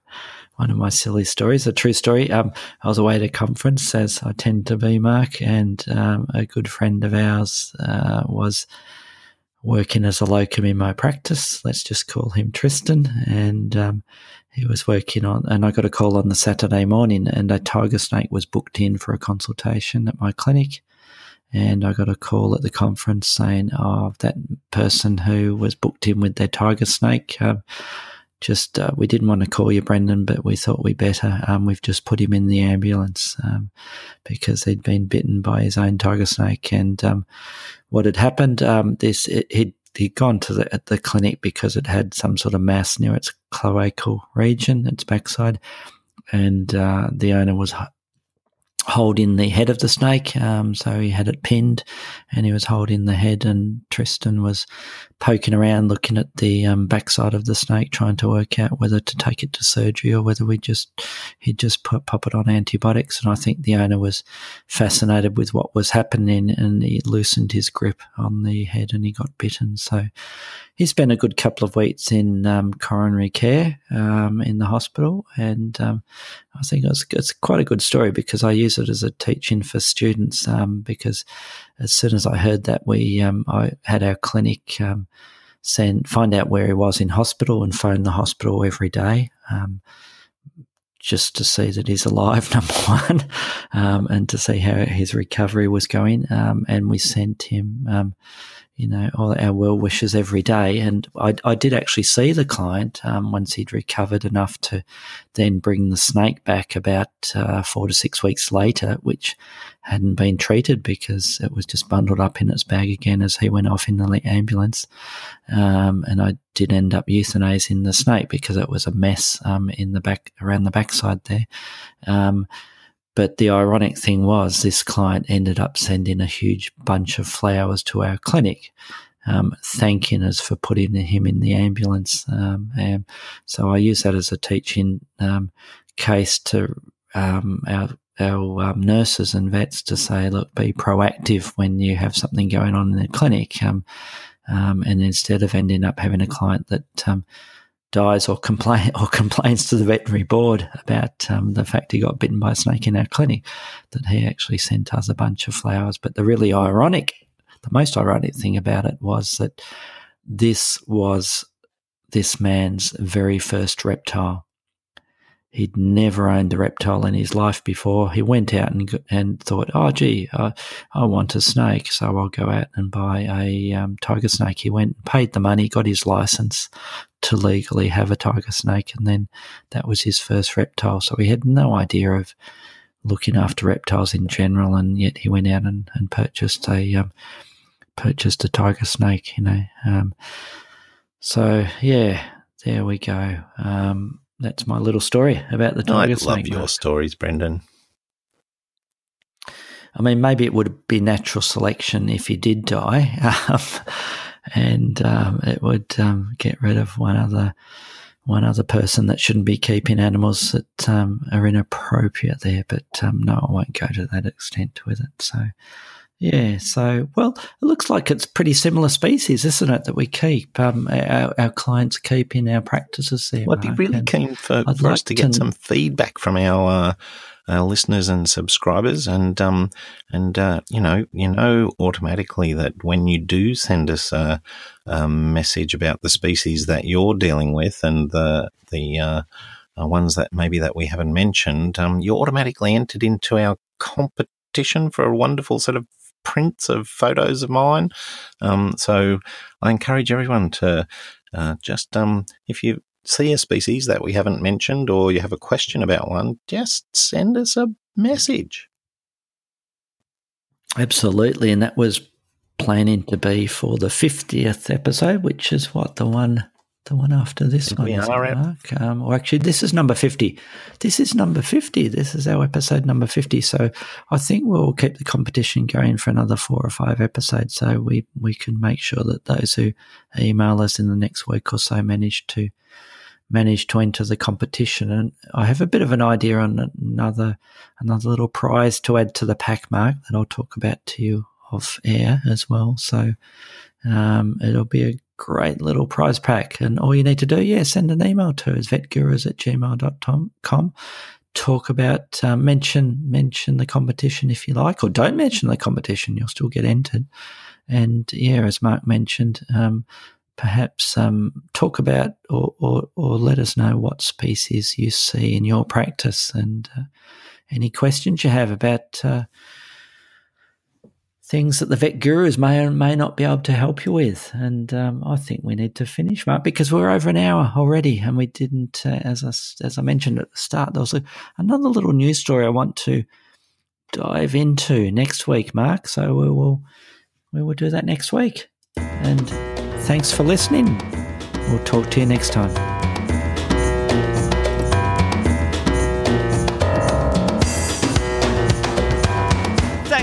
one of my silly stories, a true story. Um, I was away at a conference, as I tend to be, Mark, and um, a good friend of ours uh, was working as a locum in my practice. Let's just call him Tristan. And um, he was working on, and I got a call on the Saturday morning, and a tiger snake was booked in for a consultation at my clinic. And I got a call at the conference saying, "Oh, that person who was booked in with their tiger snake." Um, just uh, we didn't want to call you Brendan, but we thought we better. Um, we've just put him in the ambulance um, because he'd been bitten by his own tiger snake, and um, what had happened, um, this it, he'd he'd gone to the the clinic because it had some sort of mass near its cloacal region, its backside, and uh, the owner was holding the head of the snake. Um, so he had it pinned and he was holding the head, and Tristan was poking around looking at the um, backside of the snake, trying to work out whether to take it to surgery or whether we just he'd just put, pop it on antibiotics. And I think the owner was fascinated with what was happening and he loosened his grip on the head and he got bitten. So he spent a good couple of weeks in um, coronary care um, in the hospital, and um, I think it's, it's quite a good story because I use it as a teaching for students. Um, because as soon as I heard that, we um, I had our clinic um, send find out where he was in hospital and phone the hospital every day just to see that he's alive, *laughs* number one, um, and to see how his recovery was going. Um, and we sent him um, you know, all our well wishes every day. And I, I did actually see the client um, once he'd recovered enough to then bring the snake back about uh, four to six weeks later, which hadn't been treated because it was just bundled up in its bag again as he went off in the ambulance. Um, and I did end up euthanizing the snake because it was a mess um, in the back around the backside there. Um, but the ironic thing was, this client ended up sending a huge bunch of flowers to our clinic, um, thanking us for putting him in the ambulance. Um, and so I use that as a teaching um, case to um, our our um, nurses and vets to say, look, be proactive when you have something going on in the clinic. Um, and instead of ending up having a client that dies or complain *laughs* or complains to the veterinary board about um, the fact he got bitten by a snake in our clinic, that he actually sent us a bunch of flowers. But the really ironic, the most ironic thing about it was that this was this man's very first reptile. He'd never owned a reptile in his life before. He went out and and thought, "Oh, gee, uh, I want a snake, so I'll go out and buy a um, tiger snake." He went, paid the money, got his license to legally have a tiger snake, and then that was his first reptile. So he had no idea of looking after reptiles in general, and yet he went out and, and purchased a um, purchased a tiger snake. You know, um, so yeah, there we go. Um, that's my little story about the tiger I snake. I love your stories, Brendan. I mean, maybe it would be natural selection if he did die, *laughs* um, and um, it would um, get rid of one other one other person that shouldn't be keeping animals that um, are inappropriate there. But um, no, I won't go to that extent with it. So, yeah, so well, it looks like it's pretty similar species, isn't it? That we keep um, our, our, clients keep in our practices there. Well, I'd be really and keen for, for like us to get some feedback from our, uh, our listeners and subscribers, and um, and uh, you know, you know, automatically that when you do send us a, a message about the species that you're dealing with and the the uh, uh ones that maybe that we haven't mentioned, um, you're automatically entered into our competition for a wonderful sort of prints of photos of mine. Um, so I encourage everyone to uh, just, um, if you see a species that we haven't mentioned or you have a question about one, just send us a message. Absolutely. And that was planning to be for the 50th episode, which is what the one the one after this one. We are at. Um, or actually, this is number 50. This is number 50. This is our episode number 50. So I think we'll keep the competition going for another four or five episodes. So we, we can make sure that those who email us in the next week or so manage to manage to enter the competition. And I have a bit of an idea on another another little prize to add to the pack, Mark, that I'll talk about to you off air as well. So um, it'll be a great little prize pack. And all you need to do, yeah, send an email to us, vetgurus at gmail.com talk about uh, mention mention the competition if you like, or don't mention the competition, you'll still get entered. And yeah, as Mark mentioned, um, perhaps um, talk about or, or, or let us know what species you see in your practice and uh, any questions you have about uh, things that the vet gurus may or may not be able to help you with. And um, I think we need to finish, Mark, because we're over an hour already, and we didn't, uh, as I, as I mentioned at the start, there was a, another little news story I want to dive into next week, Mark. So we will we will do that next week. And thanks for listening. We'll talk to you next time.